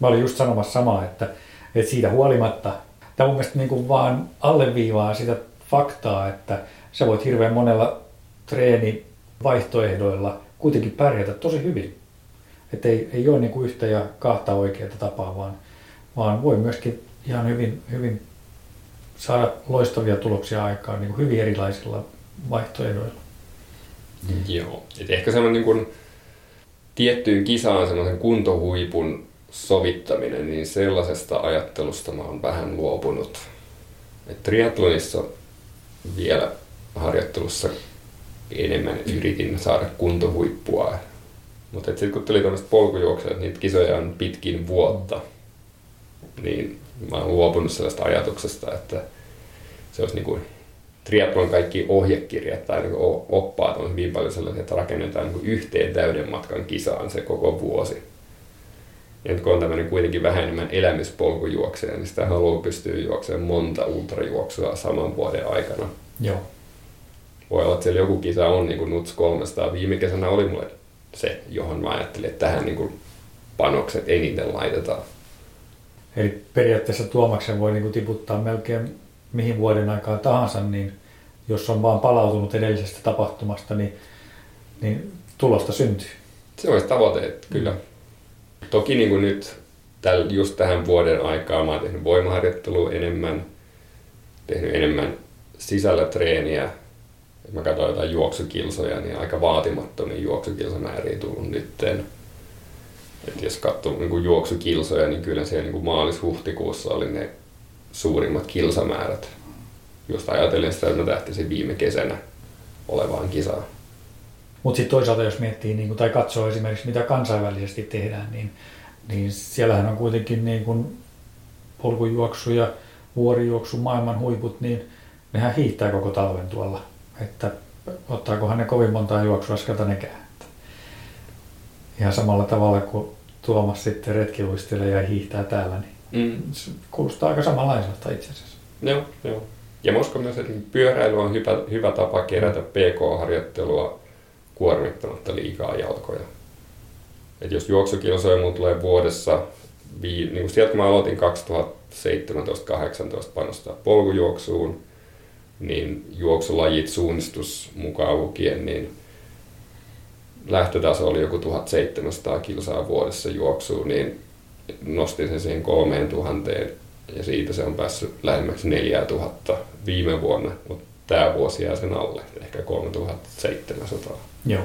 Mä olin just sanomassa samaa, että, että siitä huolimatta, tämä mun mielestä niin kuin vaan alleviivaa sitä faktaa, että sä voit hirveän monella treenivaihtoehdoilla kuitenkin pärjätä tosi hyvin. Että ei, ei ole niin kuin yhtä ja kahta oikeaa tapaa, vaan, vaan voi myöskin ihan hyvin, hyvin saada loistavia tuloksia aikaan niin kuin hyvin erilaisilla vaihtoehdoilla. Joo. Et ehkä semmoinen niin kuin, tiettyyn kisaan semmoisen kuntohuipun sovittaminen, niin sellaisesta ajattelusta mä oon vähän luopunut. Et triathlonissa vielä harjoittelussa enemmän yritin saada kuntohuippua. Mutta sitten kun tuli polkujuoksua, että niitä kisoja on pitkin vuotta, niin mä oon luopunut sellaista ajatuksesta, että se olisi niin kuin triathlon kaikki ohjekirjat tai niin oppaat on hyvin paljon sellaisia, että rakennetaan niin yhteen täyden matkan kisaan se koko vuosi. Ja kun on tämmöinen kuitenkin vähän enemmän elämyspolkujuokseja, niin sitä haluaa pystyä juoksemaan monta ultrajuoksua saman vuoden aikana. Joo. Voi olla, että siellä joku kisa on niin kuin Nuts 300. Viime kesänä oli mulle se, johon mä ajattelin, että tähän niin kuin panokset eniten laitetaan. Eli periaatteessa Tuomaksen voi niin kuin tiputtaa melkein mihin vuoden aikaa tahansa, niin jos on vaan palautunut edellisestä tapahtumasta, niin, niin tulosta syntyy. Se olisi tavoite, että kyllä. Mm. Toki niin kuin nyt täl, just tähän vuoden aikaa mä oon tehnyt voimaharjoittelua enemmän, tehnyt enemmän sisällä treeniä. Mä katsoin jotain juoksukilsoja, niin aika vaatimattomia juoksukilsamääriä tullut nytten. Et jos katsoo niin juoksukilsoja, niin kyllä siellä niin maalis-huhtikuussa oli ne suurimmat kilsamäärät. Just ajatellen sitä, että mä tähtisin viime kesänä olevaan kisaan. Mutta sitten toisaalta jos miettii niin kun, tai katsoo esimerkiksi mitä kansainvälisesti tehdään, niin, niin siellähän on kuitenkin niin kun polkujuoksu ja vuorijuoksu maailman huiput, niin nehän hiihtää koko talven tuolla. Että ottaakohan ne kovin montaa juoksuaskelta nekään. Ihan samalla tavalla kuin Tuomas sitten retkiluistelee ja hiihtää täällä, niin Mm. Se kuulostaa aika samanlaiselta itse asiassa. Joo, joo. Ja mä uskon myös, että pyöräily on hyvä, hyvä tapa kerätä pk-harjoittelua kuormittamatta liikaa jalkoja. Et jos juoksukilsoja mun tulee vuodessa, niin kuin sieltä kun mä aloitin 2017-2018 panostaa polkujuoksuun, niin juoksulajit suunnistus mukaan lukien, niin lähtötaso oli joku 1700 kilsaa vuodessa juoksuun, niin nostin sen siihen kolmeen tuhanteen ja siitä se on päässyt lähemmäksi 4000 viime vuonna, mutta tämä vuosi jää sen alle, ehkä 3700. Joo.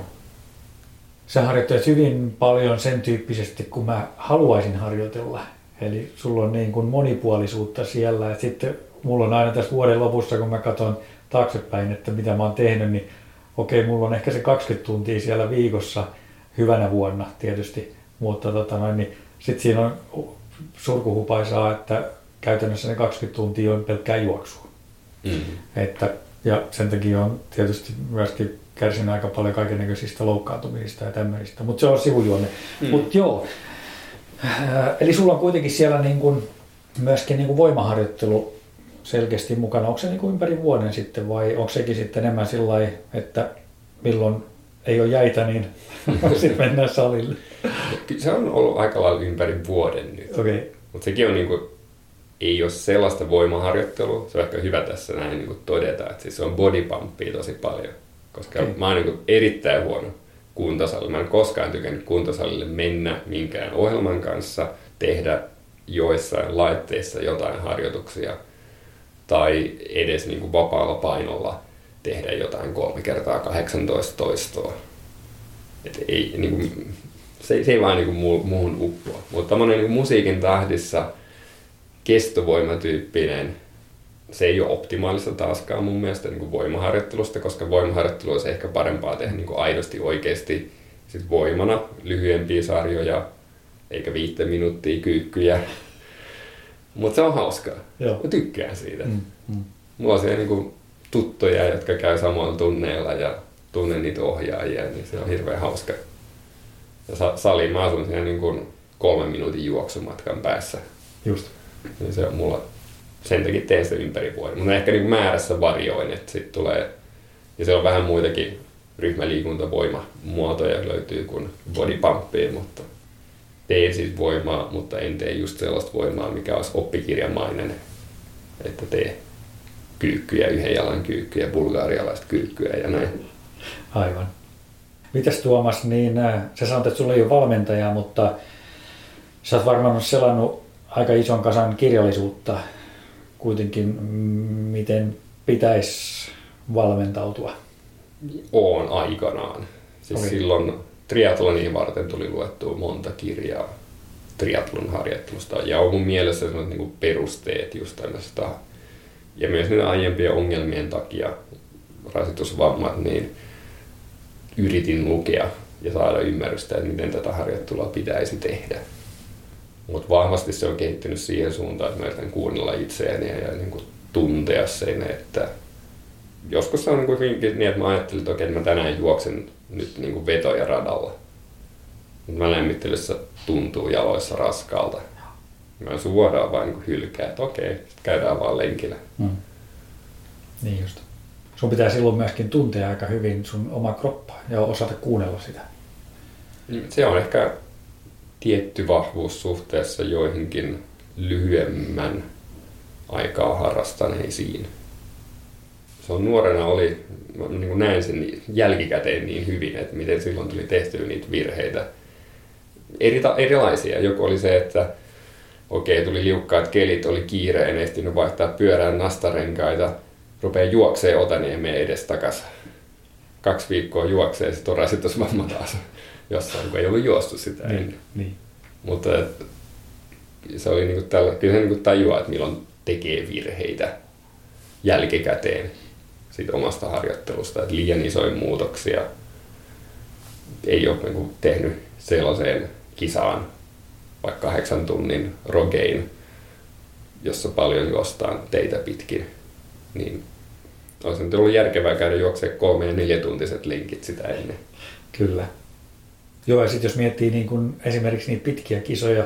Sä harjoittelet hyvin paljon sen tyyppisesti, kun mä haluaisin harjoitella. Eli sulla on niin kuin monipuolisuutta siellä. Et sitten mulla on aina tässä vuoden lopussa, kun mä katson taaksepäin, että mitä mä oon tehnyt, niin okei, mulla on ehkä se 20 tuntia siellä viikossa hyvänä vuonna tietysti, mutta tota niin sitten siinä on surkuhupaisaa, että käytännössä ne 20 tuntia on pelkkää juoksua. Mm-hmm. Että, ja sen takia on tietysti myöskin kärsinyt aika paljon kaikenlaisista loukkaantumisista ja tämmöistä, mutta se on sivujuonne. Mm. Mutta joo, äh, eli sulla on kuitenkin siellä niin kuin myöskin niin kuin voimaharjoittelu selkeästi mukana. Onko se niin kuin ympäri vuoden sitten vai onko sekin sitten enemmän sillä että milloin ei ole jäitä, niin sitten mennään salille? Se on ollut aika lailla ympäri vuoden nyt. Okay. Mutta sekin on niinku, ei ole sellaista voimaharjoittelua. Se on ehkä hyvä tässä näin niinku todeta, että siis se on body pumpia tosi paljon. Koska okay. mä oon niinku erittäin huono kuntosalilla. Mä en koskaan tykännyt kuntosalille mennä minkään ohjelman kanssa, tehdä joissain laitteissa jotain harjoituksia tai edes niinku vapaalla painolla tehdä jotain kolme kertaa 18 toistoa. Et ei, niin kuin, se, se ei vaan niin kuin muuhun uppoa. Mutta tämmöinen niin musiikin tahdissa kestovoimatyyppinen, se ei ole optimaalista taaskaan mun mielestä niin kuin voimaharjoittelusta, koska voimaharjoittelu olisi ehkä parempaa tehdä niin kuin aidosti oikeasti sit voimana lyhyempiä sarjoja, eikä viittä minuuttia kyykkyjä. Mutta se on hauskaa. Joo. Mä tykkään siitä. Mm, mm. Mulla on siellä niin kuin tuttuja, jotka käy samoilla tunneilla ja tunnen niitä ohjaajia, niin se on hirveän hauska. Ja sali, mä asun siinä niin kuin kolmen minuutin juoksumatkan päässä. Just. Niin se on mulla, sen takia teen sitä ympäri vuoden. Mutta ehkä niin määrässä varjoin, että sit tulee, ja se on vähän muitakin ryhmäliikuntavoimamuotoja löytyy kuin body pumpia, mutta teen siis voimaa, mutta en tee just sellaista voimaa, mikä olisi oppikirjamainen, että tee kyykkyjä, yhden jalan kyykkyjä, bulgaarialaista kyykkyä ja näin. Aivan. Mitäs Tuomas, niin äh, sä sanoit, että sulla ei ole valmentaja, mutta sä oot varmaan selannut aika ison kasan kirjallisuutta kuitenkin, miten pitäisi valmentautua. Oon aikanaan. Siis okay. silloin triatloniin varten tuli luettua monta kirjaa triatlon harjoittelusta. Ja on mun mielessä sellaiset niin perusteet just sitä. Ja myös niiden aiempien ongelmien takia, rasitusvammat, niin yritin lukea ja saada ymmärrystä, että miten tätä harjoittelua pitäisi tehdä. Mutta vahvasti se on kehittynyt siihen suuntaan, että mä yritän kuunnella itseäni ja, ja niin kuin tuntea sen, että joskus se on niin, kuin niin, että mä ajattelin, että okei, että mä tänään juoksen nyt niin kuin vetoja radalla. Mutta mä lämmittelyssä tuntuu jaloissa raskaalta. Mä suoraan vain niin hylkää, että okei, sitten käydään vaan lenkillä. Mm. Niin just. Sun pitää silloin myöskin tuntea aika hyvin sun oma kroppa ja osata kuunnella sitä. Niin, se on ehkä tietty vahvuus suhteessa joihinkin lyhyemmän aikaa harrastaneisiin. Se on nuorena oli, niin näen sen jälkikäteen niin hyvin, että miten silloin tuli tehtyä niitä virheitä. Eri, erilaisia. Joku oli se, että okei, tuli liukkaat kelit, oli kiire, en ehtinyt vaihtaa pyörään nastarenkaita, rupeaa juoksee Otaniemeen edes takas. Kaksi viikkoa juoksee, sitten on rasitusvamma taas jossain, kun ei ollut juostu sitä niin, ennen. Niin. Mutta se oli niinku tällä, kyllä se niinku tajuaa, että milloin tekee virheitä jälkikäteen siitä omasta harjoittelusta, että liian isoja muutoksia ei ole niinku tehnyt sellaiseen kisaan, vaikka kahdeksan tunnin rogein, jossa paljon juostaan teitä pitkin, niin olisi nyt ollut järkevää käydä juoksemaan kolme- ja neljätuntiset linkit sitä ennen. Kyllä. Joo, ja sitten jos miettii niin kun esimerkiksi niitä pitkiä kisoja,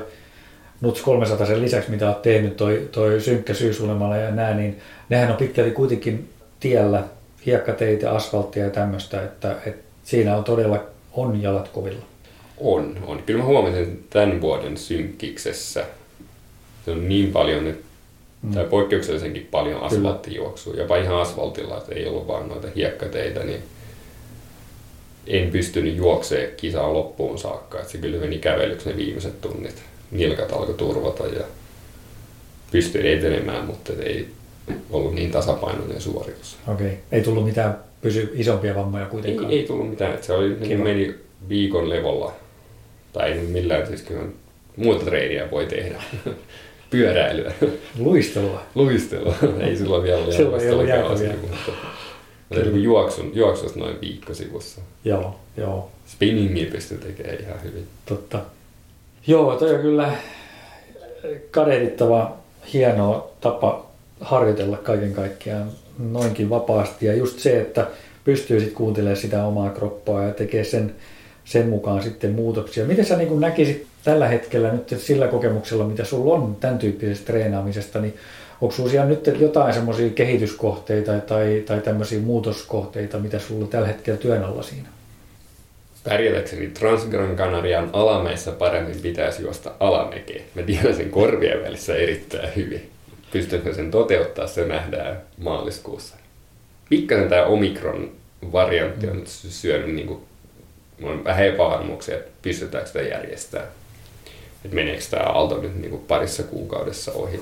Nuts 300 sen lisäksi, mitä olet tehnyt, toi, toi synkkä syysuunnitelmalla ja nää, niin nehän on pitkälti kuitenkin tiellä, hiekkateitä, asfalttia ja tämmöistä, että, että siinä on todella on jalat kovilla. On, on. Kyllä mä huomasin tämän vuoden synkkiksessä. Se on niin paljon nyt, mm. tai poikkeuksellisenkin paljon asfalttijuoksua, jopa ihan asfaltilla, että ei ollut vaan noita hiekkateitä, niin en pystynyt juoksemaan kisaan loppuun saakka. Että se kyllä meni kävelyksi ne viimeiset tunnit. Nilkat alkoi turvata ja pystyin etenemään, mutta ei ollut niin tasapainoinen suoritus. Okei. Okay. Ei tullut mitään pysy isompia vammoja kuitenkaan? Ei, ei tullut mitään. Että se oli, niin meni viikon levolla. Tai ei millään, siis kyllä muuta treeniä voi tehdä. Pyöräilyä. Luistelua. Luistelua. ei silloin vielä ollut Silloin ei ollut mutta Kyllä. juoksun, juoksusta noin viikko sivussa. Joo, joo. Spinningi pystyy tekemään ihan hyvin. Totta. Joo, toi on kyllä kadehdittava, hieno tapa harjoitella kaiken kaikkiaan noinkin vapaasti. Ja just se, että pystyy sitten kuuntelemaan sitä omaa kroppaa ja tekee sen, sen mukaan sitten muutoksia. Miten sä niin näkisit tällä hetkellä nyt sillä kokemuksella, mitä sulla on tämän tyyppisestä treenaamisesta, niin Onko sinulla nyt jotain semmoisia kehityskohteita tai, tai tämmöisiä muutoskohteita, mitä sulla tällä hetkellä työn alla siinä? Pärjätäkseni Transgran Canarian alamäissä paremmin pitäisi juosta alamäkeä. Mä tiedän sen korvien välissä erittäin hyvin. Pystytkö sen toteuttaa, se nähdään maaliskuussa. Pikkasen tämä Omikron variantti on syönyt niin kuin, on vähän epävarmuuksia, että pystytäänkö sitä järjestämään. Että meneekö tämä aalto nyt niin kuin parissa kuukaudessa ohi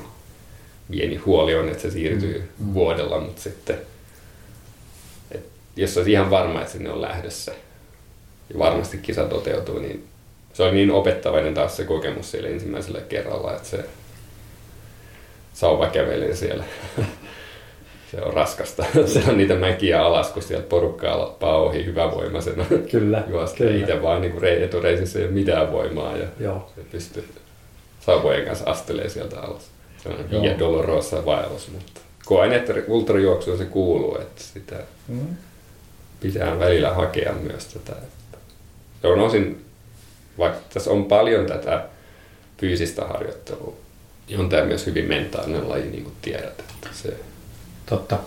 pieni huoli on, että se siirtyy mm. mm. vuodella, mutta sitten et jos olisi ihan varma, että sinne on lähdössä ja varmasti kisa toteutuu, niin se on niin opettavainen taas se kokemus siellä ensimmäisellä kerralla, että se sauva kävelee siellä. se on raskasta. se on niitä mäkiä alas, kun sieltä porukkaa lappaa ohi hyvävoimaisena. Kyllä. Juosta. kyllä. Itse vaan niin etureisissä ei ole mitään voimaa ja Joo. se pystyy sauvojen kanssa astelee sieltä alas. Se on Via Dolorosa vaellus, mutta koen, että ultrajuoksua se kuuluu, että sitä mm. pitää välillä hakea myös tätä. Se on osin, vaikka tässä on paljon tätä fyysistä harjoittelua, on tämä myös hyvin mentaalinen laji, niin kuin tiedät. Että se Totta.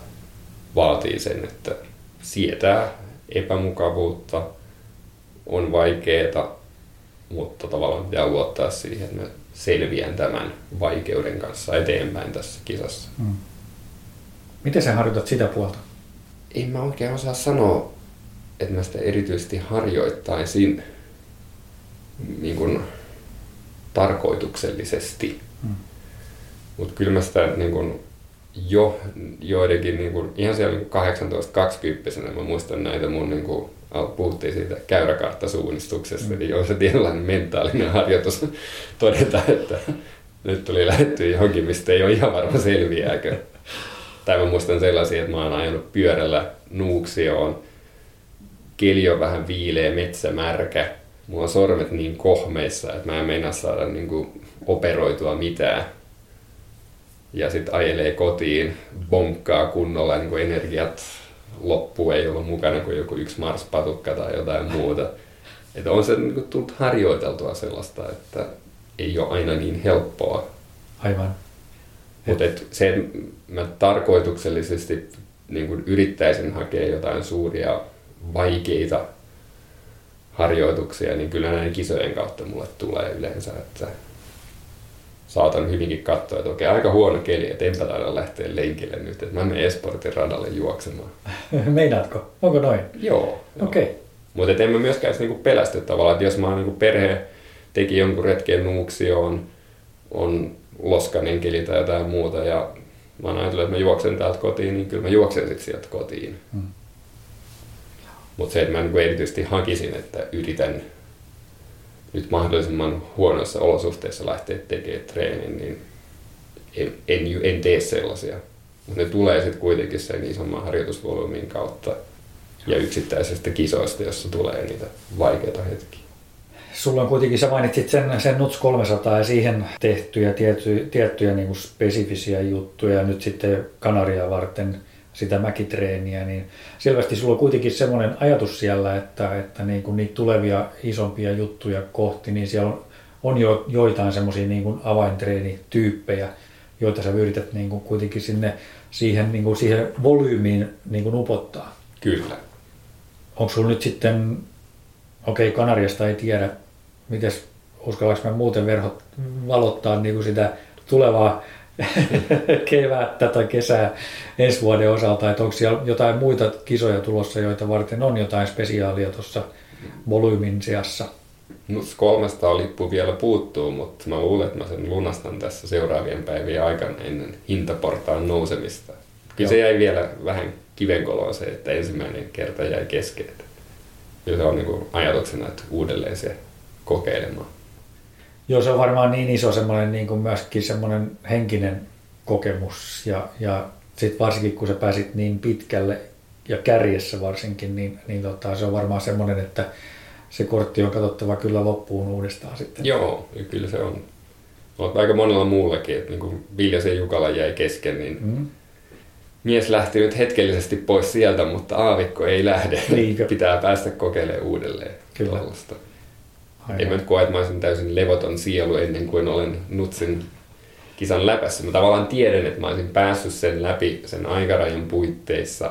vaatii sen, että sietää epämukavuutta, on vaikeaa, mutta tavallaan pitää luottaa siihen, että selviän tämän vaikeuden kanssa eteenpäin tässä kisassa. Mm. Miten sä harjoitat sitä puolta? En mä oikein osaa sanoa, että mä sitä erityisesti harjoittaisin niin kuin tarkoituksellisesti. Mutta kyllä mä sitä niin kuin jo joidenkin, niin kuin, ihan siellä 18-20 mä muistan näitä mun, niin kuin, puhuttiin siitä käyräkarttasuunnistuksesta, mm. niin jo se tietynlainen mentaalinen harjoitus todeta, että nyt tuli lähetty johonkin, mistä ei ole ihan varma selviääkö. Tai mä muistan sellaisia, että mä oon ajanut pyörällä Nuuksioon, keli on vähän viileä, metsä märkä, mulla on sormet niin kohmeissa, että mä en meinaa saada niin kuin operoitua mitään ja sitten ajelee kotiin, bonkkaa kunnolla, niin kuin energiat loppu ei ollut mukana kuin joku yksi Mars-patukka tai jotain muuta. Että on se niin kuin, tullut harjoiteltua sellaista, että ei ole aina niin helppoa. Aivan. Mutta se, että mä tarkoituksellisesti niin kuin yrittäisin hakea jotain suuria, vaikeita harjoituksia, niin kyllä näiden kisojen kautta mulle tulee yleensä, että saatan hyvinkin katsoa, että okei, aika huono keli, että enpä taida lähteä lenkille nyt, että mä menen Esportin radalle juoksemaan. Meinaatko? Onko noin? Joo. Okei. Okay. Mutta en mä myöskään niinku pelästy tavallaan, että jos mä oon niinku perhe teki jonkun retken Nuuksioon, on loskanen keli tai jotain muuta ja mä oon ajatellut, että mä juoksen täältä kotiin, niin kyllä mä juoksen sitten sieltä kotiin. Hmm. Mutta se, että mä niinku erityisesti hakisin, että yritän nyt mahdollisimman huonoissa olosuhteissa lähteä tekemään treenin, niin en, en, en tee sellaisia. Mutta ne tulee sitten kuitenkin sen isomman harjoitusvolyymin kautta ja yksittäisestä kisoista, jossa tulee niitä vaikeita hetkiä. Sulla on kuitenkin, sä mainitsit sen, sen NUTS 300 ja siihen tehtyjä tietty, tiettyjä niin kuin spesifisiä juttuja nyt sitten Kanaria varten – sitä mäkitreeniä, niin selvästi sulla on kuitenkin semmoinen ajatus siellä, että, että niin kuin niitä tulevia isompia juttuja kohti, niin siellä on, on jo joitain semmoisia niin kuin avaintreenityyppejä, joita sä yrität niin kuin kuitenkin sinne siihen, niin kuin siihen volyymiin niin kuin upottaa. Kyllä. Onko sulla nyt sitten, okei okay, Kanariasta ei tiedä, miten uskallanko mä muuten verhot valottaa niin kuin sitä tulevaa kevättä tai kesää ensi vuoden osalta, että onko siellä jotain muita kisoja tulossa, joita varten on jotain spesiaalia tuossa volyymin sijassa? No, 300 lippu vielä puuttuu, mutta mä luulen, että mä sen lunastan tässä seuraavien päivien aikana ennen hintaportaan nousemista. Kyllä Joo. se jäi vielä vähän kivenkoloon se, että ensimmäinen kerta jäi kesken. Kyllä se on niin ajatuksena, että uudelleen se kokeilemaan. Joo, se on varmaan niin iso semmoinen niin kuin myöskin semmoinen henkinen kokemus ja, ja sitten varsinkin kun sä pääsit niin pitkälle ja kärjessä varsinkin, niin, niin tota, se on varmaan semmoinen, että se kortti on katsottava kyllä loppuun uudestaan sitten. Joo, kyllä se on. Olet aika monella muullakin, että niin kuin Viljasen Jukala jäi kesken, niin mm. mies lähti nyt hetkellisesti pois sieltä, mutta aavikko ei lähde. Niinkö? Pitää päästä kokeilemaan uudelleen. Kyllä. Tuollaista. Aivan. En mä nyt koe, että mä olisin täysin levoton sielu ennen kuin olen Nutsin kisan läpässä. Mä tavallaan tiedän, että mä olisin päässyt sen läpi sen aikarajan puitteissa,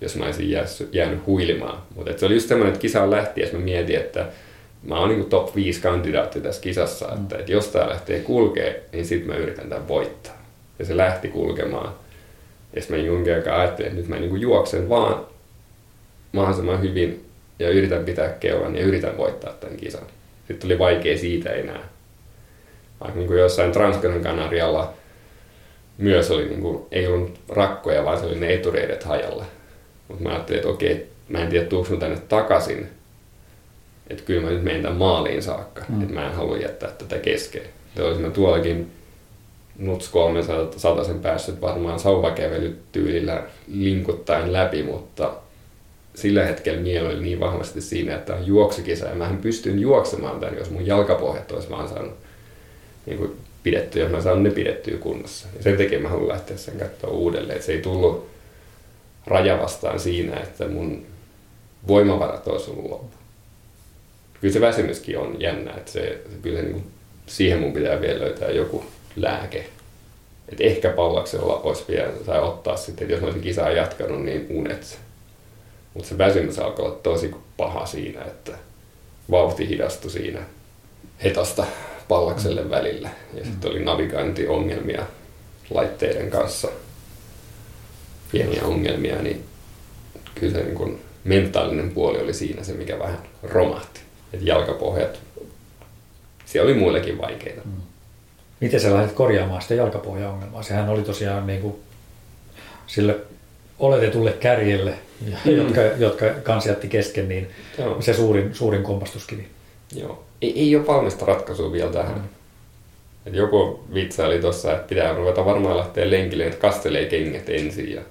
jos mä olisin jäänyt huilimaan. Mutta se oli just semmoinen, että kisa lähti, ja mä mietin, että mä oon niin top 5 kandidaatti tässä kisassa, mm. että, että jos tää lähtee kulkee, niin sitten mä yritän tämän voittaa. Ja se lähti kulkemaan. Ja sitten mä jonkin aikaa ajattelin, että nyt mä niin juoksen vaan mahdollisimman hyvin ja yritän pitää keulan ja yritän voittaa tämän kisan sitten tuli vaikea siitä enää. Vaikka niin kuin jossain Transkanan Kanarialla myös oli, niin kuin, ei ollut rakkoja, vaan se oli ne etureidet hajalla. Mutta mä ajattelin, että okei, mä en tiedä, tuuks tänne takaisin. Että kyllä mä nyt menen tämän maaliin saakka. Mm. Että mä en halua jättää tätä kesken. Että olisin mä tuollakin Nuts 300 sen päässyt varmaan sauvakävelytyylillä linkuttaen läpi, mutta sillä hetkellä mieli oli niin vahvasti siinä, että on juoksukisa ja mä pystyn juoksemaan tämän, jos mun jalkapohjat olisi vaan saanut niin kuin pidettyä, jos mä saan ne pidettyä kunnossa. Ja sen takia mä haluan lähteä sen katsoa uudelleen, että se ei tullut raja vastaan siinä, että mun voimavarat olisi ollut loppu. Kyllä se väsymyskin on jännä, että se, kyllä se, niin kuin, siihen mun pitää vielä löytää joku lääke. Että ehkä pallaksella olisi vielä, tai ottaa sitten, että jos mä olisin kisaa jatkanut, niin unet mutta se väsymys alkoi olla tosi paha siinä, että vauhti hidastui siinä hetasta pallakselle välillä. Ja sitten oli navigointiongelmia laitteiden kanssa, pieniä ongelmia, niin kyllä se niin kuin mentaalinen puoli oli siinä se, mikä vähän romahti. Että jalkapohjat, siellä oli muillekin vaikeita. Mm. Miten sä lähdet korjaamaan sitä jalkapohjaongelmaa? Sehän oli tosiaan niin kuin sille oletetulle kärjelle, mm. jotka, jotka kans jätti kesken, niin Joo. se suurin, suurin kompastuskivi. Joo. Ei, ei ole valmista ratkaisua vielä tähän. Mm. Et joku vitsaili tuossa, että pitää ruveta varmaan lähteä lenkille, että kastelee kengät ensin ja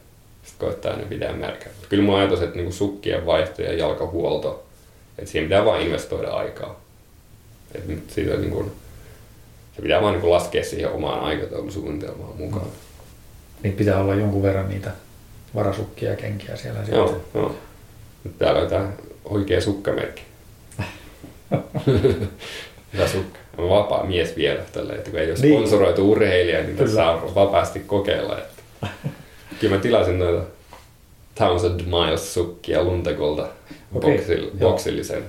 sitten koittaa ne pitää märkää. Kyllä mun ajatus, että niinku sukkien vaihto ja jalkahuolto, että siihen pitää vain investoida aikaa. Et siitä niinku, se pitää vaan niinku laskea siihen omaan aikataulusuunnitelmaan mukaan. Mm. Niin pitää olla jonkun verran niitä varasukkia ja kenkiä siellä. Joo, joo. Nyt täällä on tämä oikea sukkamerkki. Hyvä sukka. Mä vapaa mies vielä, tällä, että kun ei ole niin. sponsoroitu urheilija, niin tässä saa vapaasti kokeilla. Että. Kyllä mä tilasin noita Thousand Miles sukkia Luntakolta okay. boksil, boksillisen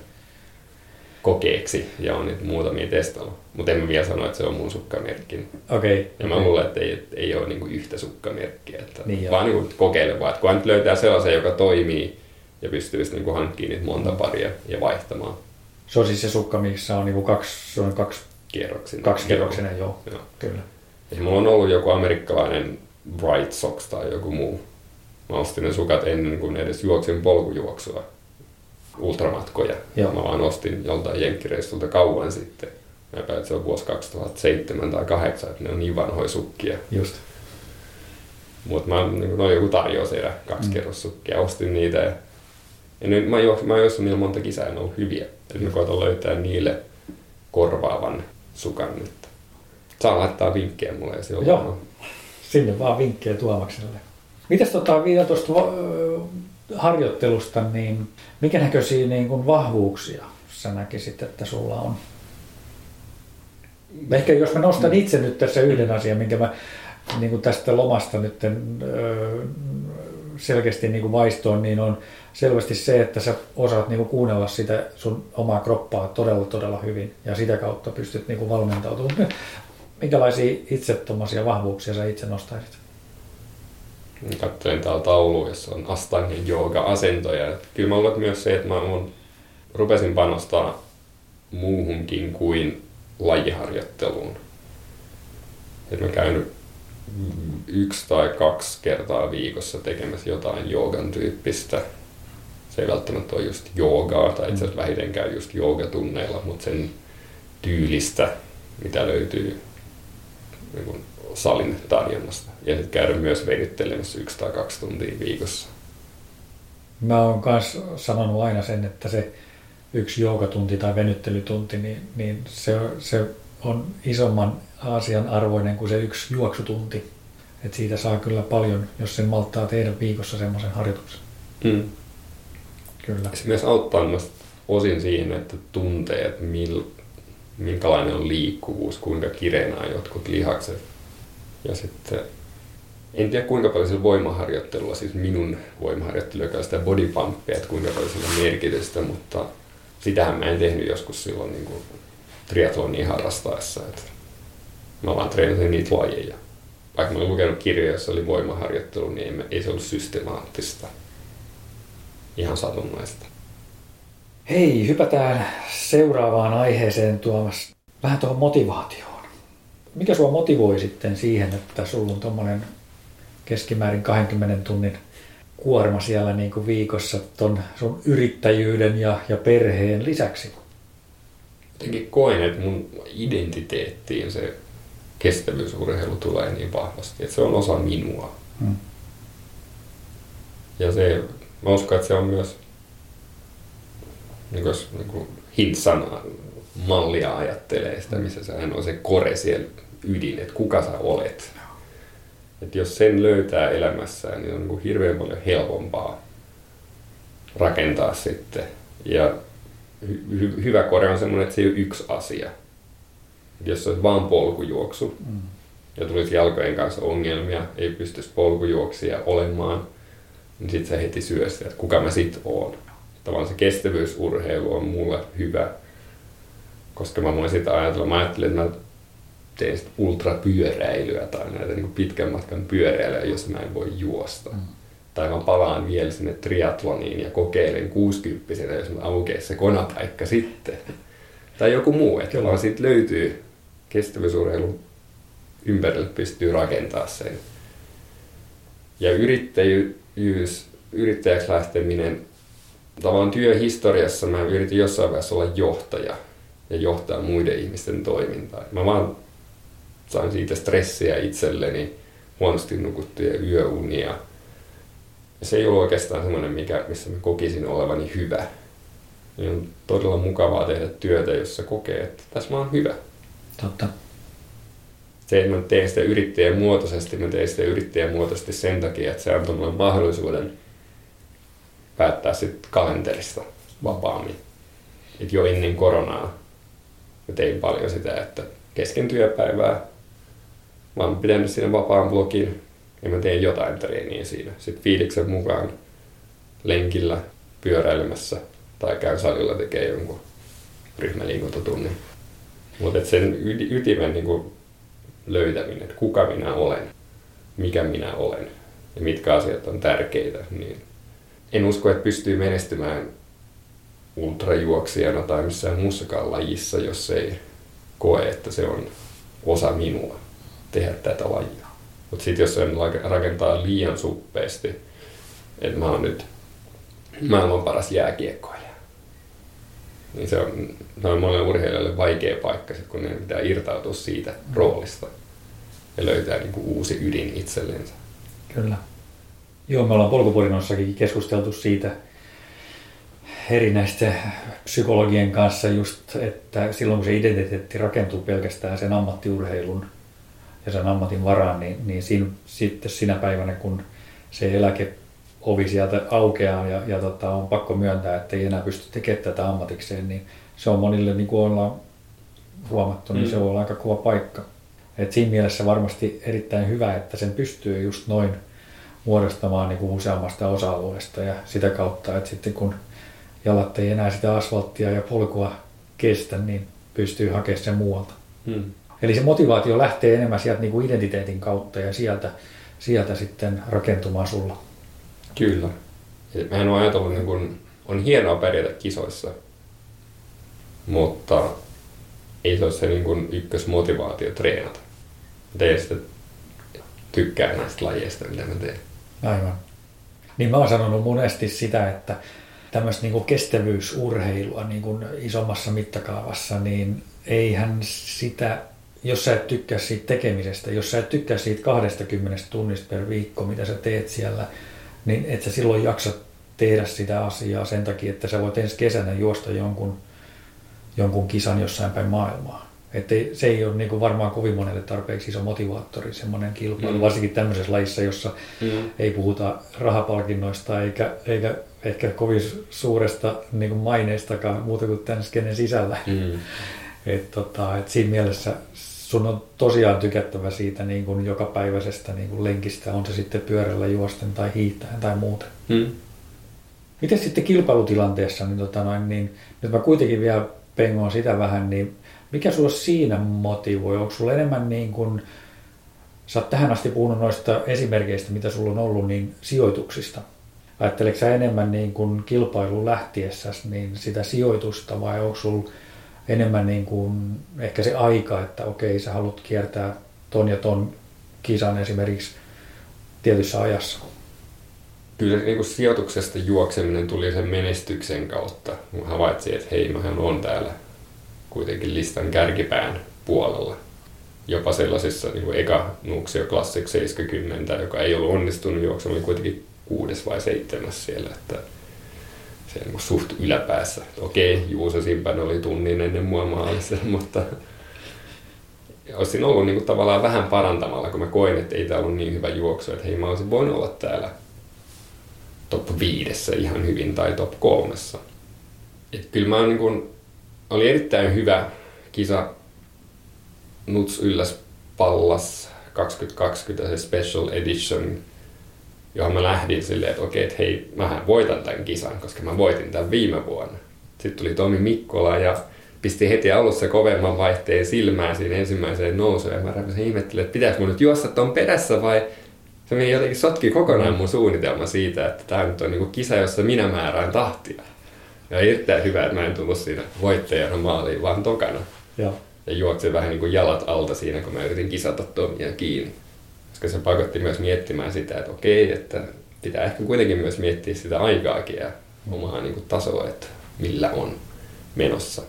kokeeksi ja on niitä muutamia testannut. Mutta en mä vielä sano, että se on mun sukkamerkki. Okay. Ja mä okay. luulen, että ei, ei ole niinku yhtä sukkamerkkiä. Että niin vaan niinku kokeile vaan. Että kun nyt löytää sellaisen, joka toimii ja pystyy niinku hankkimaan niitä monta paria ja vaihtamaan. Se on siis se sukka, missä on niinku kaksi, se on kaksi kierroksinen. Kaksi kierroksinen, joo. joo. Kyllä. Ja mulla on ollut joku amerikkalainen Bright Sox tai joku muu. Mä ostin ne sukat ennen kuin edes juoksin polkujuoksua ultramatkoja. Joo. Mä vaan ostin joltain jenkkireistulta kauan sitten. Mä päätin, että se on vuosi 2007 tai 2008, että ne on niin vanhoja sukkia. Just. Mutta mä niin noin joku tarjous erä, kaksi mm. kerrossukkia, ostin niitä ja, ja nyt mä, jo, mä oon niillä monta kisää, ne on ollut hyviä. Eli mä koitan löytää niille korvaavan sukan nyt. Saa laittaa vinkkejä mulle ja silloin Joo. Sinne vaan vinkkejä Tuomakselle. Mitäs tota, vielä tuosta harjoittelusta, niin mikä näköisiä niin kuin vahvuuksia sä näkisit, että sulla on? Ehkä jos mä nostan itse nyt tässä yhden asian, minkä mä niin kuin tästä lomasta nyt selkeästi niin kuin vaistoon, niin on selvästi se, että sä osaat niin kuin kuunnella sitä sun omaa kroppaa todella todella hyvin ja sitä kautta pystyt niin kuin valmentautumaan. Minkälaisia itse vahvuuksia sä itse nostaisit? Katselin täällä taulua, jossa on Astangin jooga-asentoja. Kyllä mä luulen myös se, että mä mun, rupesin panostaa muuhunkin kuin lajiharjoitteluun. Että mä käyn yksi tai kaksi kertaa viikossa tekemässä jotain joogan tyyppistä. Se ei välttämättä ole just joogaa, tai itse asiassa vähitenkään just joogatunneilla, mutta sen tyylistä, mitä löytyy niin salin tarjonnasta. Ja sitten käydä myös venyttelemässä yksi tai kaksi tuntia viikossa. Mä oon myös sanonut aina sen, että se yksi joogatunti tai venyttelytunti, niin, niin se, se on isomman asian arvoinen kuin se yksi juoksutunti. Et siitä saa kyllä paljon, jos sen malttaa tehdä viikossa semmoisen harjoituksen. Mm. Kyllä. Se myös auttaa myös osin siihen, että tuntee, että mil, minkälainen on liikkuvuus, kuinka kireenä jotkut lihakset. Ja sitten en tiedä kuinka paljon sillä voimaharjoittelulla, siis minun voimaharjoittelu, joka on sitä bodypumpia, että kuinka paljon sillä merkitystä, mutta sitähän mä en tehnyt joskus silloin niin kuin triathlonia harrastaessa. Että mä vaan treenasin niitä lajeja. Vaikka mä olin lukenut kirjoja, joissa oli voimaharjoittelu, niin ei se ollut systemaattista. Ihan satunnaista. Hei, hypätään seuraavaan aiheeseen Tuomas. Vähän tuohon motivaatioon. Mikä sua motivoi sitten siihen, että sulla on tuommoinen keskimäärin 20 tunnin kuorma siellä niin kuin viikossa ton sun yrittäjyyden ja, ja perheen lisäksi? Jotenkin koen, että mun identiteettiin se kestävyysurheilu tulee niin vahvasti, että se on osa minua. Hmm. Ja se, mä uskon, että se on myös, niin kuin, niin kuin Hintsan mallia ajattelee sitä, missä se on se kore siellä ydin, että kuka sä olet. Että jos sen löytää elämässään, niin on niin hirveän paljon helpompaa rakentaa sitten. Ja hy- hyvä kore on semmoinen, että se ei ole yksi asia. Et jos se olisi vaan polkujuoksu mm. ja tulisi jalkojen kanssa ongelmia, ei pystyisi polkujuoksia olemaan, niin sitten se heti syö että kuka mä sit oon. Tavallaan se kestävyysurheilu on mulle hyvä, koska mä voin sitä ajatella. Mä ajattelin, että mä teen sit ultrapyöräilyä tai näitä niin pitkän matkan pyöräilyä, jos mä en voi juosta. Mm. Tai mä palaan vielä sinne triatloniin ja kokeilen 60 jos mä aukeaa se konapaikka sitten. Tai joku muu, että vaan siitä löytyy kestävyysurheilun ympärille pystyy rakentaa sen. Ja yrittäjyys, yrittäjäksi lähteminen, tavallaan työhistoriassa mä yritin jossain vaiheessa olla johtaja ja johtaa muiden ihmisten toimintaa. Mä vaan sain siitä stressiä itselleni, huonosti nukuttuja yöunia. Ja se ei ollut oikeastaan semmoinen, mikä, missä mä kokisin olevani hyvä. Niin on todella mukavaa tehdä työtä, jossa kokee, että tässä mä oon hyvä. Totta. Se, että mä teen sitä yrittäjän muotoisesti, mä teen sitä yrittäjän muotoisesti sen takia, että se antoi mulle mahdollisuuden päättää sitten kalenterista vapaammin. Et jo ennen koronaa mä tein paljon sitä, että kesken työpäivää mä oon pitänyt siinä vapaan blogin ja mä teen jotain treeniä siinä. Sitten fiiliksen mukaan lenkillä, pyöräilemässä tai käyn salilla tekee jonkun ryhmäliikuntatunnin. Mutta sen ytimen niin löytäminen, että kuka minä olen, mikä minä olen ja mitkä asiat on tärkeitä, niin en usko, että pystyy menestymään ultrajuoksijana tai missään muussakaan lajissa, jos ei koe, että se on osa minua tehdä tätä lajia. Mutta sitten jos sen rakentaa liian suppeasti, että mä oon nyt maailman paras jääkiekkoilija, niin se on noin monelle urheilijalle vaikea paikka, sit kun ne pitää irtautua siitä roolista ja löytää niin kuin uusi ydin itsellensä. Kyllä. Joo, me ollaan polkupurinnossakin keskusteltu siitä erinäisten psykologien kanssa just, että silloin kun se identiteetti rakentuu pelkästään sen ammattiurheilun ja sen ammatin varaan, niin, niin siinä, sitten sinä päivänä, kun se eläkeovi sieltä aukeaa ja, ja tota, on pakko myöntää, että ei enää pysty tekemään tätä ammatikseen, niin se on monille, niin kuin ollaan huomattu, niin mm. se on aika kova paikka. Et siinä mielessä varmasti erittäin hyvä, että sen pystyy just noin muodostamaan niin kuin useammasta osa-alueesta ja sitä kautta, että sitten kun jalat ei enää sitä asfalttia ja polkua kestä, niin pystyy hakemaan sen muualta. Hmm. Eli se motivaatio lähtee enemmän sieltä niin kuin identiteetin kautta ja sieltä, sieltä sitten rakentumaan sulla. Kyllä. Mä en ole ajatellut, niin kun, on hienoa pärjätä kisoissa, mutta ei se ole se niin kuin ykkösmotivaatio treenata. Teen sitä tykkään näistä lajeista, mitä mä teen. Aivan. Niin mä oon sanonut monesti sitä, että tämmöistä niin kestävyysurheilua niin kuin isommassa mittakaavassa, niin eihän sitä, jos sä et tykkää siitä tekemisestä, jos sä et tykkää siitä 20 tunnista per viikko, mitä sä teet siellä, niin et sä silloin jaksa tehdä sitä asiaa sen takia, että sä voit ensi kesänä juosta jonkun, jonkun kisan jossain päin maailmaa. Että se ei ole niin kuin varmaan kovin monelle tarpeeksi iso motivaattori, semmoinen kilpailu, mm. varsinkin tämmöisessä lajissa, jossa mm. ei puhuta rahapalkinnoista eikä, eikä ehkä kovin suuresta niin kuin maineistakaan muuta kuin tämän skenen sisällä. Mm. Et, tota, et siinä mielessä sun on tosiaan tykättävä siitä niin kuin jokapäiväisestä niin kuin lenkistä, on se sitten pyörällä juosten tai hiihtäen tai muuten. Mm. Miten sitten kilpailutilanteessa, niin, tota noin, niin nyt mä kuitenkin vielä pengoon sitä vähän, niin mikä sulla siinä motivoi? Onko sulla enemmän niin kuin, sä oot tähän asti puhunut noista esimerkkeistä, mitä sulla on ollut, niin sijoituksista. Ajatteleeko enemmän niin kuin kilpailun lähtiessä niin sitä sijoitusta vai onko sulla enemmän niin kuin ehkä se aika, että okei sä haluat kiertää ton ja ton kisan esimerkiksi tietyssä ajassa? Kyllä niin kuin sijoituksesta juokseminen tuli sen menestyksen kautta. Mä havaitsin, että hei, mähän on täällä kuitenkin listan kärkipään puolella. Jopa sellaisissa niin kuin eka Nuuksio Classic 70, joka ei ollut onnistunut juoksemaan, oli kuitenkin kuudes vai seitsemäs siellä, että se niin suht yläpäässä. Okei, Juuso Simpän oli tunnin ennen mua maalissa, mutta olisin ollut niin kuin tavallaan vähän parantamalla, kun mä koin, että ei tämä ollut niin hyvä juoksu, että hei mä olisin voinut olla täällä top viidessä ihan hyvin tai top kolmessa. Et kyllä mä niin kuin oli erittäin hyvä kisa Nuts Ylläs Pallas 2020 se Special Edition, johon mä lähdin silleen, että okei, että hei, mä voitan tämän kisan, koska mä voitin tämän viime vuonna. Sitten tuli Tomi Mikkola ja pisti heti alussa kovemman vaihteen silmään siinä ensimmäiseen nousuun. Ja mä räpäsin ihmettelin, että pitäis mun nyt juosta ton perässä vai se meni jotenkin sotki kokonaan mun suunnitelma siitä, että tämä nyt on niinku kisa, jossa minä määrään tahtia. Ja erittäin hyvä, että mä en tullut siinä voittajana maaliin, vaan tokana. Joo. Ja juoksin vähän niin kuin jalat alta siinä, kun mä yritin kisata Tomia kiinni. Koska se pakotti myös miettimään sitä, että okei, että pitää ehkä kuitenkin myös miettiä sitä aikaakin ja omaa niin kuin, tasoa, että millä on menossa.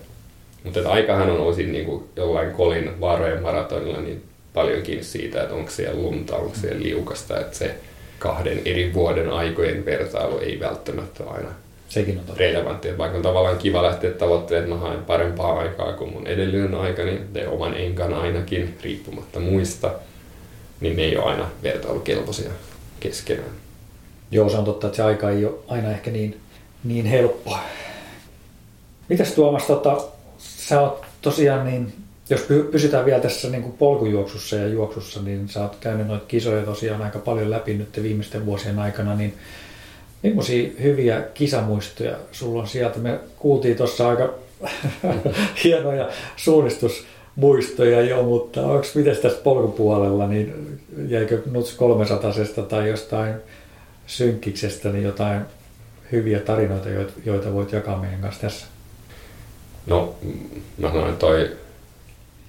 Mutta aikahan on osin niin kuin jollain kolin vaarojen maratonilla niin paljon kiinni siitä, että onko siellä lunta, onko siellä liukasta, että se kahden eri vuoden aikojen vertailu ei välttämättä aina Sekin on totta. relevantti. Että vaikka on tavallaan kiva lähteä tavoittelemaan, että mä haen parempaa aikaa kuin mun edellinen aika, niin oman enkan ainakin, riippumatta muista, niin ne ei ole aina vertailukelpoisia keskenään. Joo, se on totta, että se aika ei ole aina ehkä niin, niin helppo. Mitäs Tuomas, tota, sä oot tosiaan niin, jos pysytään vielä tässä niin kuin polkujuoksussa ja juoksussa, niin sä oot käynyt noita kisoja tosiaan aika paljon läpi nyt viimeisten vuosien aikana, niin millaisia hyviä kisamuistoja sulla on sieltä? Me kuultiin tuossa aika hienoja suunnistusmuistoja jo, mutta onko miten tässä polkupuolella, niin jäikö Nuts 300 tai jostain synkkiksestä niin jotain hyviä tarinoita, joita voit jakaa meidän kanssa tässä? No, mä sanoin, toi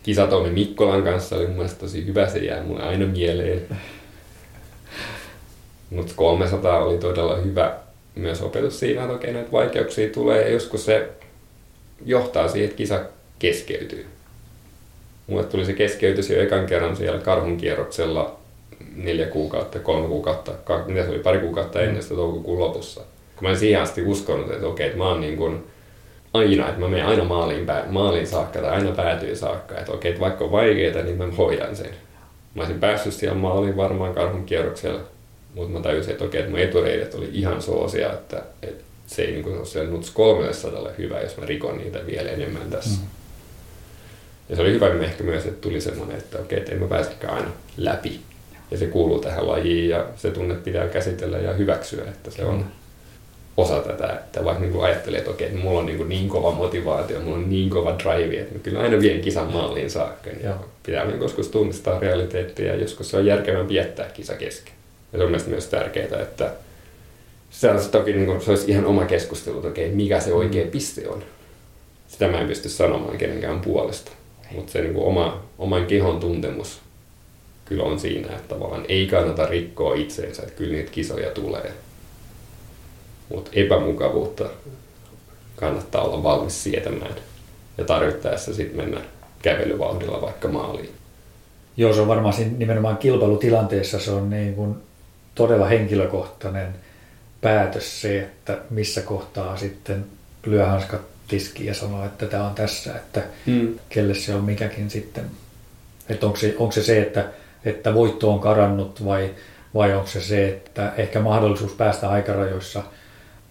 kisatoimi Mikkolan kanssa oli mun tosi hyvä, se jää mulle aina mieleen. Mutta 300 oli todella hyvä myös opetus siinä, että okei, näitä vaikeuksia tulee ja joskus se johtaa siihen, että kisa keskeytyy. Mulle tuli se keskeytys jo ekan kerran siellä karhun kierroksella neljä kuukautta, kolme kuukautta, mitä se oli, pari kuukautta ennen sitä toukokuun lopussa. Kun mä en siihen asti uskonut, että okei, että mä oon niin kuin aina, että mä menen aina maaliin, maaliin saakka tai aina päätyy saakka. Että okei, että vaikka on vaikeaa, niin mä hoidan sen. Mä olisin päässyt siellä maaliin varmaan karhun kierroksella, mutta mä tajusin, että okei, että mun etureidet oli ihan soosia, että, että se ei niin kuin ole siellä nuts 300 hyvä, jos mä rikon niitä vielä enemmän tässä. Mm. Ja se oli hyvä ehkä myös, että tuli semmoinen, että okei, että en mä pääsekään aina läpi. Ja se kuuluu tähän lajiin ja se tunne pitää käsitellä ja hyväksyä, että se on, osa tätä, että vaikka niin ajattelee, että okei, että mulla on niin, niin kova motivaatio, mulla on niin kova drive, että mä kyllä aina vien kisan maaliin saakka, niin Joo. pitää niin joskus tunnistaa realiteettia ja joskus se on järkevämpi jättää kisa kesken. Ja se on mielestäni myös tärkeää, että se on toki niin kuin, se olisi ihan oma keskustelu, että okei, mikä se oikea mm. piste on. Sitä mä en pysty sanomaan kenenkään puolesta. Mutta se niin kuin oma, oman kehon tuntemus kyllä on siinä, että tavallaan ei kannata rikkoa itseensä, että kyllä niitä kisoja tulee mutta epämukavuutta kannattaa olla valmis sietämään ja tarvittaessa sitten mennä kävelyvauhdilla vaikka maaliin. Joo, se on varmaan nimenomaan kilpailutilanteessa se on niin kuin todella henkilökohtainen päätös se, että missä kohtaa sitten lyö hanskat tiskiin ja sanoo, että tämä on tässä, että hmm. kelle se on mikäkin sitten. Että onko se, onko se se, että, että voitto on karannut vai, vai onko se se, että ehkä mahdollisuus päästä aikarajoissa –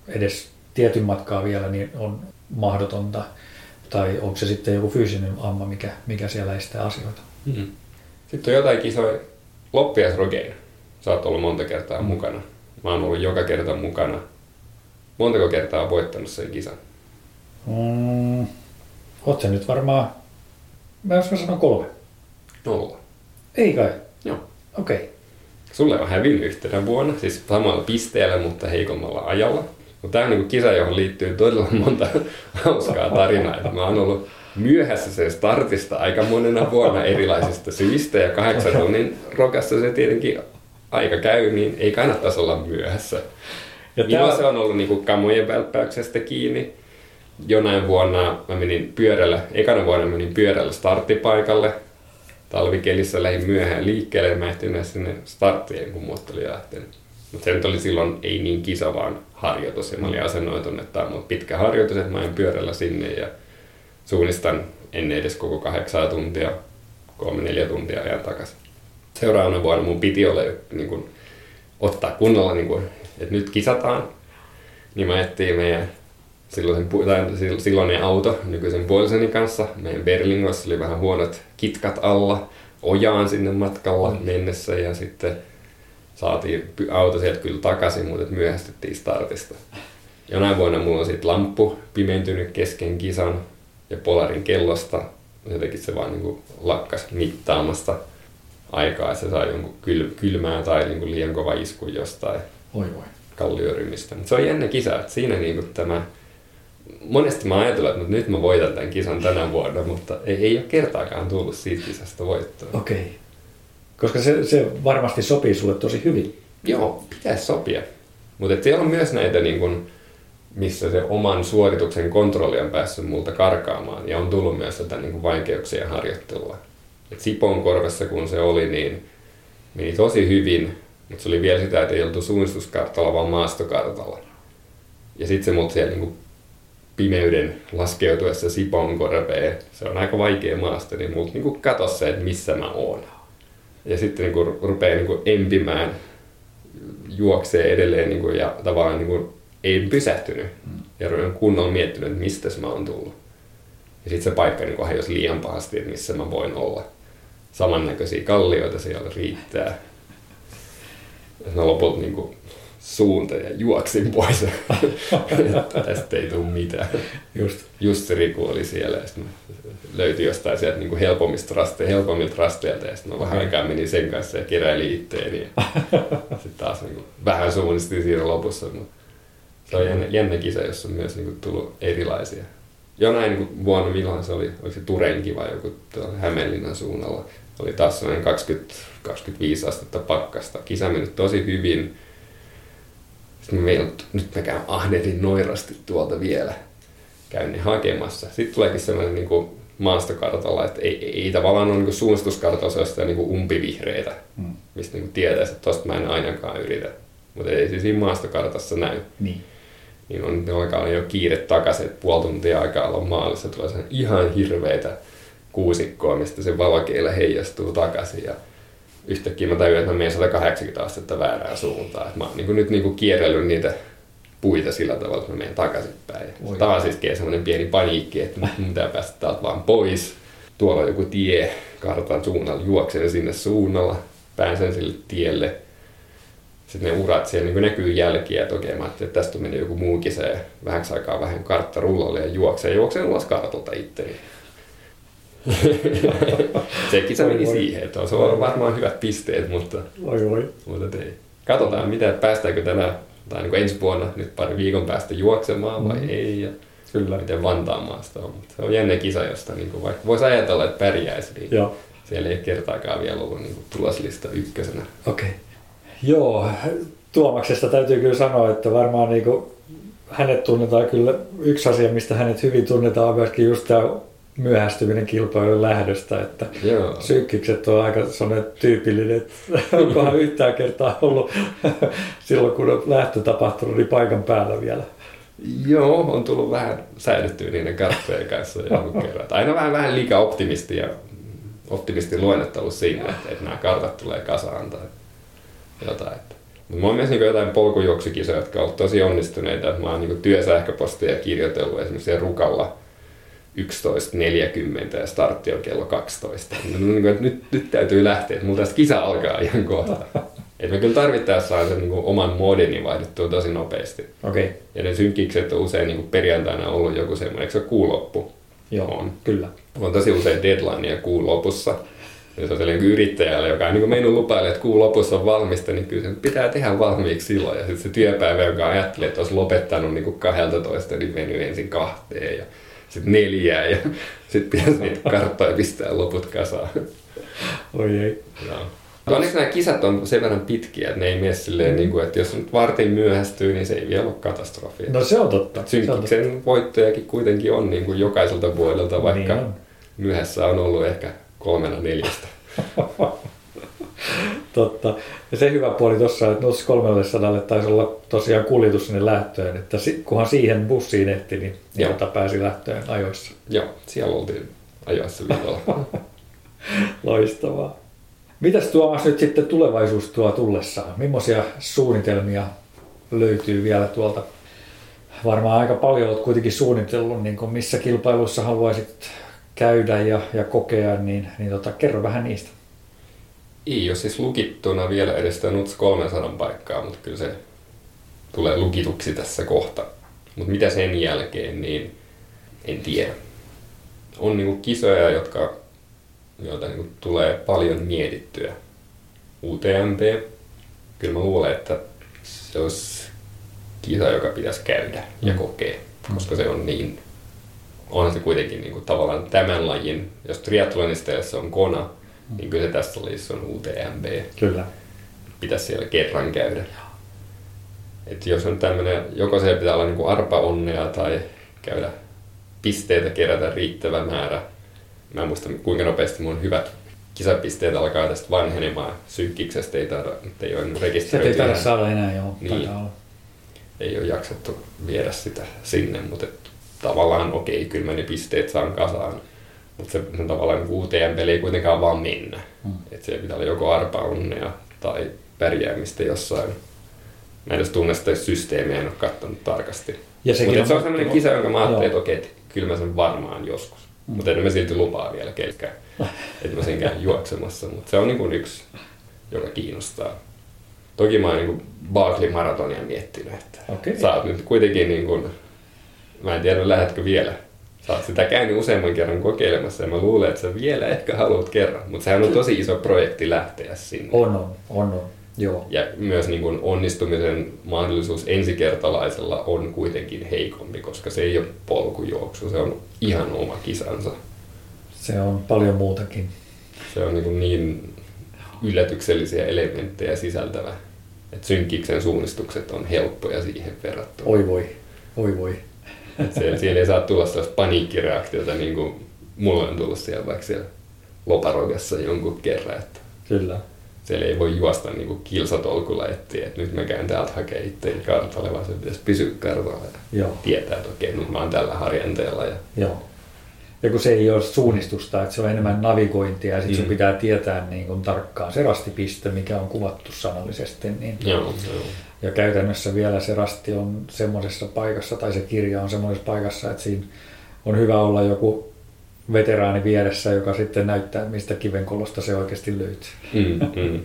edes tietyn matkaa vielä, niin on mahdotonta. Tai onko se sitten joku fyysinen amma, mikä, mikä siellä estää asioita. Mm. Sitten on jotain kisoja. Loppias Rogein. Sä oot ollut monta kertaa mm. mukana. Mä oon ollut joka kerta mukana. Montako kertaa voittanut sen kisan? Mm, oot nyt varmaan, mä jos mä sanon kolme. Nolla. Ei kai? Joo. Okei. Okay. Sulle on hävinnyt yhtenä vuonna, siis samalla pisteellä, mutta heikommalla ajalla. Mutta tämä on niin kisa, johon liittyy todella monta hauskaa tarinaa. Että mä oon ollut myöhässä sen startista aika monena vuonna erilaisista syistä ja kahdeksan tunnin rokassa se tietenkin aika käy, niin ei kannattaisi olla myöhässä. Ja tämä... se on ollut niin kuin kamojen välppäyksestä kiinni. Jonain vuonna mä menin pyörällä, ekana vuonna menin pyörällä starttipaikalle. Talvikelissä lähdin myöhään liikkeelle ja mä ehtin sinne starttiin, kun muut oli lähtenyt. Mutta se nyt oli silloin ei niin kisa, vaan harjoitus. Ja mä olin asennoitunut, että tämä on pitkä harjoitus, että mä en pyörällä sinne ja suunnistan ennen edes koko kahdeksaa tuntia, kolme neljä tuntia ajan takaisin. Seuraavana vuonna mun piti olla niin kun, ottaa kunnolla, niin kun, että nyt kisataan. Niin mä etsin meidän silloisen, tai silloinen auto nykyisen puoliseni kanssa. Meidän Berlingossa oli vähän huonot kitkat alla, ojaan sinne matkalla mennessä ja sitten saatiin auto sieltä kyllä takaisin, mutta myöhästyttiin startista. Jonain vuonna mulla on sitten lamppu pimentynyt kesken kisan ja Polarin kellosta. Jotenkin se vaan niin lakkas mittaamasta aikaa, että se sai jonkun kyl, kylmää tai niin liian kova isku jostain Oi voi. kallioryhmistä. Mutta se on jännä kisa, että siinä niin tämä monesti mä ajattelen, että nyt mä voitan tämän kisan tänä vuonna, mutta ei, ei ole kertaakaan tullut siitä kisasta voittoa. Okei. Okay. Koska se, se varmasti sopii sulle tosi hyvin. Joo, pitäisi sopia. Mutta siellä on myös näitä, niin kun, missä se oman suorituksen kontrolli on päässyt multa karkaamaan. Ja on tullut myös tätä niin vaikeuksien harjoittelua. Et Sipon korvessa kun se oli, niin meni tosi hyvin, mutta se oli vielä sitä, että ei oltu suunnistuskartalla, vaan maastokartalla. Ja sitten se mut siellä niin pimeyden laskeutuessa Sipon korveen, se on aika vaikea maasto, niin multa niin katosi se, että missä mä oon. Ja sitten niin kuin rupeaa niin kuin empimään, juoksee edelleen niin kuin, ja tavallaan niin kuin, ei pysähtynyt. Ja olen kunnolla miettinyt, että mistä mä oon tullut. Ja sitten se paikka niin hajosi liian pahasti, että missä mä voin olla. Samannäköisiä kallioita siellä riittää. Ja lopulta niin kuin, suunta ja juoksin pois. Tästä ei tule mitään. Just. Just se Riku oli siellä ja sitten löytyi jostain sieltä niin helpommista raste, helpommilta rasteilta ja sitten vähän aikaa menin sen kanssa ja keräilin itteeni. sitten taas niin kuin, vähän suunnistin siinä lopussa, mutta se on jännä, jännä kisa, jossa on myös niin kuin, tullut erilaisia. Jonain niin kuin, vuonna, milloin se oli, oliko se Turenki vai joku Hämeenlinnan suunnalla, oli taas sellainen 20-25 astetta pakkasta. Kisa meni tosi hyvin, sitten mä nyt mä käyn ahderin noirasti tuolta vielä. Käyn ne hakemassa. Sitten tuleekin sellainen niin kuin maastokartalla, että ei, ei, ei tavallaan ole niin suunnistuskartalla sellaista niin umpivihreitä, mm. mistä niin tietäisi, että tosta mä en ainakaan yritä. Mutta ei siis siinä maastokartassa näy. Niin. Niin on, ne alkaa jo kiire takaisin, että puoli tuntia aikaa olla maalissa. Tulee ihan hirveitä kuusikkoa, mistä se valokeila heijastuu takaisin. Ja yhtäkkiä mä tajuin, että mä menen 180 astetta väärään suuntaan. Että mä oon niin nyt niin kierrellyt niitä puita sillä tavalla, että mä menen takaisinpäin. Oi. Taas iskee semmoinen pieni paniikki, että mun pitää päästä täältä vaan pois. Tuolla on joku tie kartan suunnalla, juoksen sinne suunnalla, pääsen sille tielle. Sitten ne urat siellä niin näkyy jälkiä, että okei, mä että tästä meni joku muu kisa ja vähäksi aikaa vähän kartta rullalle ja juoksee. Juokseen ulos kartalta itteni. se kisa meni siihen, että se on varmaan hyvät pisteet, mutta, oi, oi. mutta ei. Katsotaan, mitä, päästäänkö tänä tai niin ensi vuonna nyt pari viikon päästä juoksemaan vai mm. ei. Ja Kyllä. Miten Vantaan maasta on. Mutta se on jännä kisa, josta niin kuin vaikka voisi ajatella, että pärjäisi, niin Joo. siellä ei kertaakaan vielä ollut niin kuin tuloslista ykkösenä. Okei. Okay. Joo, Tuomaksesta täytyy kyllä sanoa, että varmaan niin kuin hänet tunnetaan kyllä, yksi asia, mistä hänet hyvin tunnetaan on myöskin just tämä myöhästyminen kilpailun lähdöstä, että Joo. sykkikset on aika sellainen tyypillinen, että onkohan yhtään kertaa ollut silloin, kun on lähtö tapahtunut, niin paikan päällä vielä. Joo, on tullut vähän säädettyä niiden karttojen kanssa jonkun kerran. Aina vähän, vähän liikaa optimisti ja optimisti luennettelu siinä, että, että nämä kartat tulee kasaan tai jotain. Mutta mä oon myös niin jotain polkujuoksukisoja, jotka ovat tosi onnistuneita. Mä oon niin työsähköpostia kirjoitellut esimerkiksi Rukalla – 11.40 ja startti on kello 12. Niin nyt, nyt täytyy lähteä, että mulla tästä kisa alkaa ihan kohta. Et me kyllä tarvittaessa saa sen niin oman modeni vaihdettua tosi nopeasti. Okay. Ja ne synkikset on usein niin perjantaina ollut joku semmoinen, eikö se kuuloppu? Joo, on. kyllä. On tosi usein deadline ja kuun lopussa. Ja se on sellainen yrittäjälle, joka on niin mennyt lupaille, että kuun lopussa on valmista, niin kyllä se pitää tehdä valmiiksi silloin. Ja sitten se työpäivä, joka ajattelee, että olisi lopettanut niin 12, niin mennyt ensin kahteen. Ja sitten neljää ja sitten pitäisi niitä karttoja pistää loput kasaan. Oi ei. Joo. Onneksi nämä kisat on sen verran pitkiä, että ne ei mene silleen, mm. niin kuin, että jos nyt vartin myöhästyy, niin se ei vielä ole katastrofi. No se on totta. Synkiksen voittojakin kuitenkin on niin kuin jokaiselta vuodelta, vaikka niin on. myöhässä on ollut ehkä kolmena neljästä. Totta. Ja se hyvä puoli tuossa, että noissa 300 taisi olla tosiaan kuljetus sinne lähtöön, että kunhan siihen bussiin ehti, niin jota pääsi lähtöön ajoissa. Joo, siellä oltiin ajoissa viikolla. Loistavaa. Mitäs Tuomas nyt sitten tulevaisuus tuo tullessaan? Millaisia suunnitelmia löytyy vielä tuolta? Varmaan aika paljon olet kuitenkin suunnitellut, niin kuin missä kilpailuissa haluaisit käydä ja, ja kokea, niin, niin tota, kerro vähän niistä ei ole siis lukittuna vielä edes sitä NUTS 300 paikkaa, mutta kyllä se tulee lukituksi tässä kohta. Mutta mitä sen jälkeen, niin en tiedä. On niinku kisoja, jotka, joita niinku tulee paljon mietittyä. UTMP, kyllä mä luulen, että se olisi kisa, joka pitäisi käydä ja mm. kokea, koska se on niin, onhan se kuitenkin niinku tavallaan tämän lajin, jos triathlonista on kona. Niin kyllä se tässä lajissa on UTMB. Kyllä. Pitäisi siellä kerran käydä. Et jos on tämmöinen, joko se pitää olla niin arpa onnea tai käydä pisteitä kerätä riittävä määrä. Mä en muista kuinka nopeasti mun hyvät kisapisteet alkaa tästä vanhenemaan. Syykkiksestä ei, taida, ei ole rekisteröity. ei taida saada enää, joo. Niin. Ei ole jaksettu viedä sitä sinne, mutta et, tavallaan okei, kyllä mä ne pisteet saan kasaan. Mutta se, se tavallaan niin UTM-peli ei kuitenkaan vaan mennä. Mm. Että se pitää olla joko arpa onnea tai pärjäämistä jossain. Mä en edes tunne sitä systeemiä, en ole katsonut tarkasti. Ja Mutta se on sellainen kisa, jonka mä ajattelin, että okei, kyllä mä sen varmaan joskus. Mm. Mutta en mä silti lupaa vielä kelkään, että mä sen käyn juoksemassa. Mutta se on niin kuin yksi, joka kiinnostaa. Toki mä oon niin Barkley-maratonia miettinyt, että okay. sä oot nyt kuitenkin niin kuin, mä en tiedä lähdetkö vielä. Sä oot sitä käynyt useamman kerran kokeilemassa ja mä luulen, että sä vielä ehkä haluat kerran. Mutta sehän on tosi iso projekti lähteä sinne. On, on, on. on. Joo. Ja myös niin kuin onnistumisen mahdollisuus ensikertalaisella on kuitenkin heikompi, koska se ei ole polkujuoksu, se on ihan oma kisansa. Se on paljon muutakin. Se on niin, kuin niin yllätyksellisiä elementtejä sisältävä, että synkiksen suunnistukset on helppoja siihen verrattuna. Oi voi, oi voi. Siellä, siellä ei saa tulla sellaista paniikkireaktiota, niin kuin mulla on tullut siellä vaikka siellä loparogassa jonkun kerran. Että Kyllä siellä ei voi juosta niin kuin kilsatolkulla etsiä, että nyt mä käyn täältä hakemaan itseäni kartalle, vaan se pitäisi pysyä kartalla ja Joo. tietää, että okei, nyt mä oon tällä harjanteella. Ja... Joo. Ja kun se ei ole suunnistusta, että se on enemmän navigointia ja sitten mm. sun pitää tietää niin kuin tarkkaan se rastipiste, mikä on kuvattu sanallisesti. Niin... Joo, joo. Ja käytännössä vielä se rasti on semmoisessa paikassa tai se kirja on semmoisessa paikassa, että siinä on hyvä olla joku veteraani vieressä, joka sitten näyttää, mistä kivenkolosta se oikeasti löytyy. Mm, mm.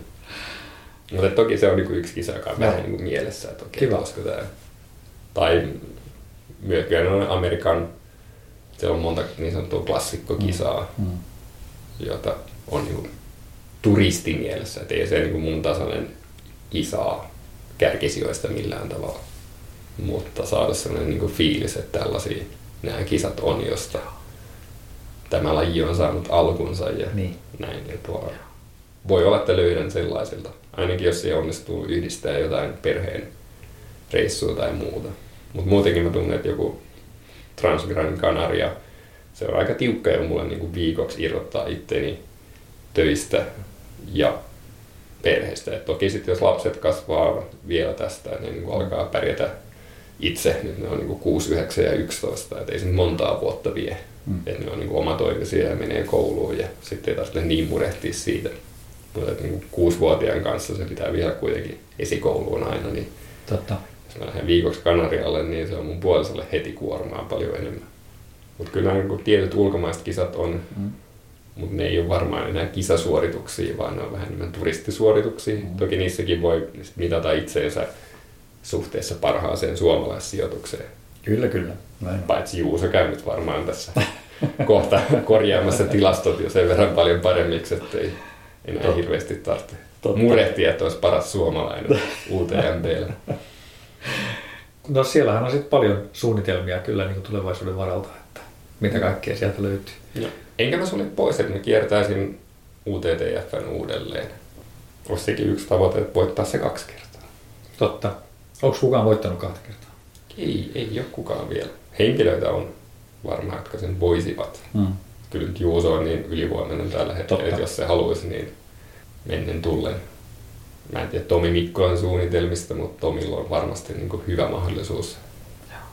Mutta toki se on niinku yksi kisa, joka on vähän niinku mielessä, että okei, Kiva. tämä. Tai myös on Amerikan, siellä on monta niin sanottua klassikkokisaa, mm. Mm. jota on niinku mielessä, että ei se niinku mun tasoinen kisaa kärkisijoista millään tavalla. Mutta saada sellainen niinku fiilis, että tällaisia nämä kisat on, josta tämä laji on saanut alkunsa ja niin. näin. Ja tuo, voi olla, että löydän sellaisilta. Ainakin jos se onnistuu yhdistää jotain perheen reissua tai muuta. Mutta muutenkin mä tunnen, että joku Transgran Canaria, se on aika tiukka jo mulle niin kuin viikoksi irrottaa itteni töistä ja perheestä. Et toki sitten jos lapset kasvaa vielä tästä, niin, niin alkaa pärjätä itse, niin ne on niin kuin 6, 9 ja 11, et ei se montaa vuotta vie. Mm. Että ne on niin omatoimisia ja menee kouluun ja sitten ei tarvitse niin murehtia siitä. Mutta niin kuusivuotiaan kanssa se pitää vielä kuitenkin esikouluun aina. Niin Totta. Mä lähden viikoksi Kanarialle, niin se on mun puolisolle heti kuormaa paljon enemmän. Mutta kyllä niin tietyt ulkomaiset kisat on, mm. mutta ne ei ole varmaan enää kisasuorituksia, vaan ne on vähän enemmän turistisuorituksia. Mm. Toki niissäkin voi mitata itseensä suhteessa parhaaseen suomalaissijoitukseen. Kyllä, kyllä. Näin. Paitsi Juuso käy nyt varmaan tässä kohta korjaamassa tilastot jo sen verran paljon paremmiksi, että ei enää Totta. hirveästi tarvitse murehtia, että olisi paras suomalainen UTMPllä. No siellähän on sitten paljon suunnitelmia kyllä niin kuin tulevaisuuden varalta, että mitä kaikkea sieltä löytyy. No, enkä mä sulje pois, että mä kiertäisin UTTFn uudelleen. Olisi sekin yksi tavoite, että voittaa se kaksi kertaa. Totta. Onko kukaan voittanut kahta kertaa? Ei, ei ole kukaan vielä. Henkilöitä on varmaan, jotka sen voisivat. Mm. Kyllä nyt Juuso on niin ylivoimainen tällä hetkellä, että jos se haluaisi, niin mennen tullen. Mä en tiedä Tomi Mikkolan suunnitelmista, mutta Tomilla on varmasti niin kuin hyvä mahdollisuus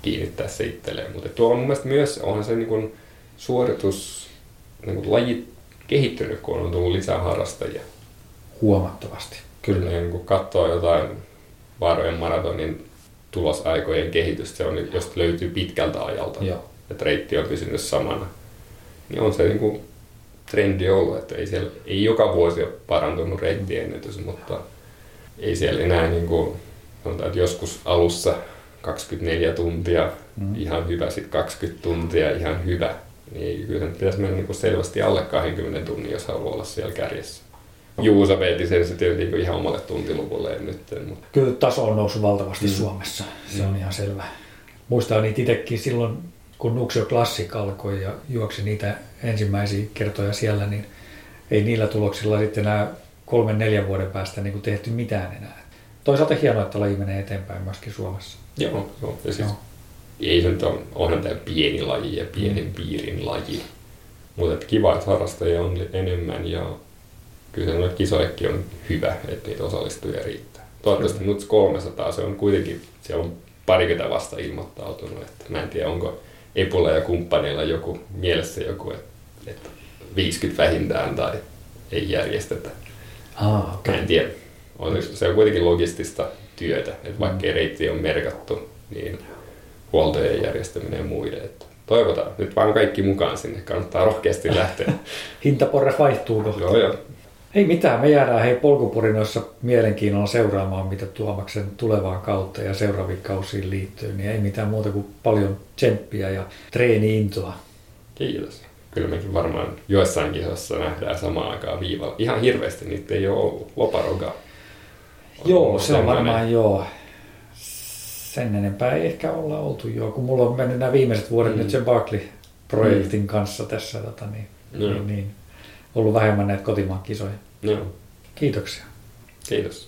kiinnittää se itselleen. Mutta tuo on mun mielestä myös, onhan se niin kuin suoritus, niin kuin laji kehittynyt, kun on tullut lisää harrastajia. Huomattavasti, kyllä. Ja niin kun katsoo jotain Vaarojen maratonin tulosaikojen kehitystä, se on, jos löytyy pitkältä ajalta, Joo. että reitti on pysynyt samana, niin on se niin kuin trendi ollut, että ei, siellä, ei joka vuosi ole parantunut reittiennätys, mutta ei siellä enää niin kuin, sanotaan, että joskus alussa 24 tuntia, mm. ihan hyvä, sitten 20 tuntia, ihan hyvä. Niin kyllä sen pitäisi mennä niin kuin selvästi alle 20 tunnin, jos haluaa olla siellä kärjessä. Juusa veti sen se tietenkin ihan omalle tuntiluvulle nyt. Mutta... Kyllä taso on noussut valtavasti mm. Suomessa, se mm. on ihan selvä. Muistan niitä itsekin silloin, kun Nuksio Classic alkoi ja juoksi niitä ensimmäisiä kertoja siellä, niin ei niillä tuloksilla sitten enää kolmen neljän vuoden päästä niin kuin tehty mitään enää. Toisaalta hienoa, että laji menee eteenpäin myöskin Suomessa. Joo, joo. Ja siis joo. ei se nyt ole, onhan tämä pieni laji ja pienen mm. piirin laji. Mutta kiva, että harrastajia on enemmän ja kyllä se kisoillekin on hyvä, että niitä osallistujia riittää. Toivottavasti nyt 300, se on kuitenkin, siellä on parikymmentä vasta ilmoittautunut, että mä en tiedä onko Epulla ja kumppaneilla joku mielessä joku, että, että 50 vähintään tai ei järjestetä. Ah, okay. En tiedä. On, se on kuitenkin logistista työtä, että vaikka mm. reitti on merkattu, niin huoltojen järjestäminen ja muiden. Että toivotaan. Nyt vaan kaikki mukaan sinne. Kannattaa rohkeasti lähteä. Hintaporre vaihtuu kohta. Joo, joo. Ei mitään, me jäädään hei polkupurinoissa mielenkiinnolla seuraamaan, mitä Tuomaksen tulevaan kautta ja seuraaviin kausiin liittyy, niin ei mitään muuta kuin paljon tsemppiä ja treeni-intoa. Kiitos. Kyllä mekin varmaan joissain kisoissa nähdään samaan aikaan viivalla. Ihan hirveästi niitä ei ole ollut. Loparoga. Joo, se on varmaan joo. Sen enempää ei ehkä olla oltu joo, kun mulla on mennyt nämä viimeiset vuodet mm. nyt sen Barkley-projektin mm. kanssa tässä, tota, niin, no. niin, niin ollut vähemmän näitä kotimaan kisoja. Joo. Kiitoksia. Kiitos.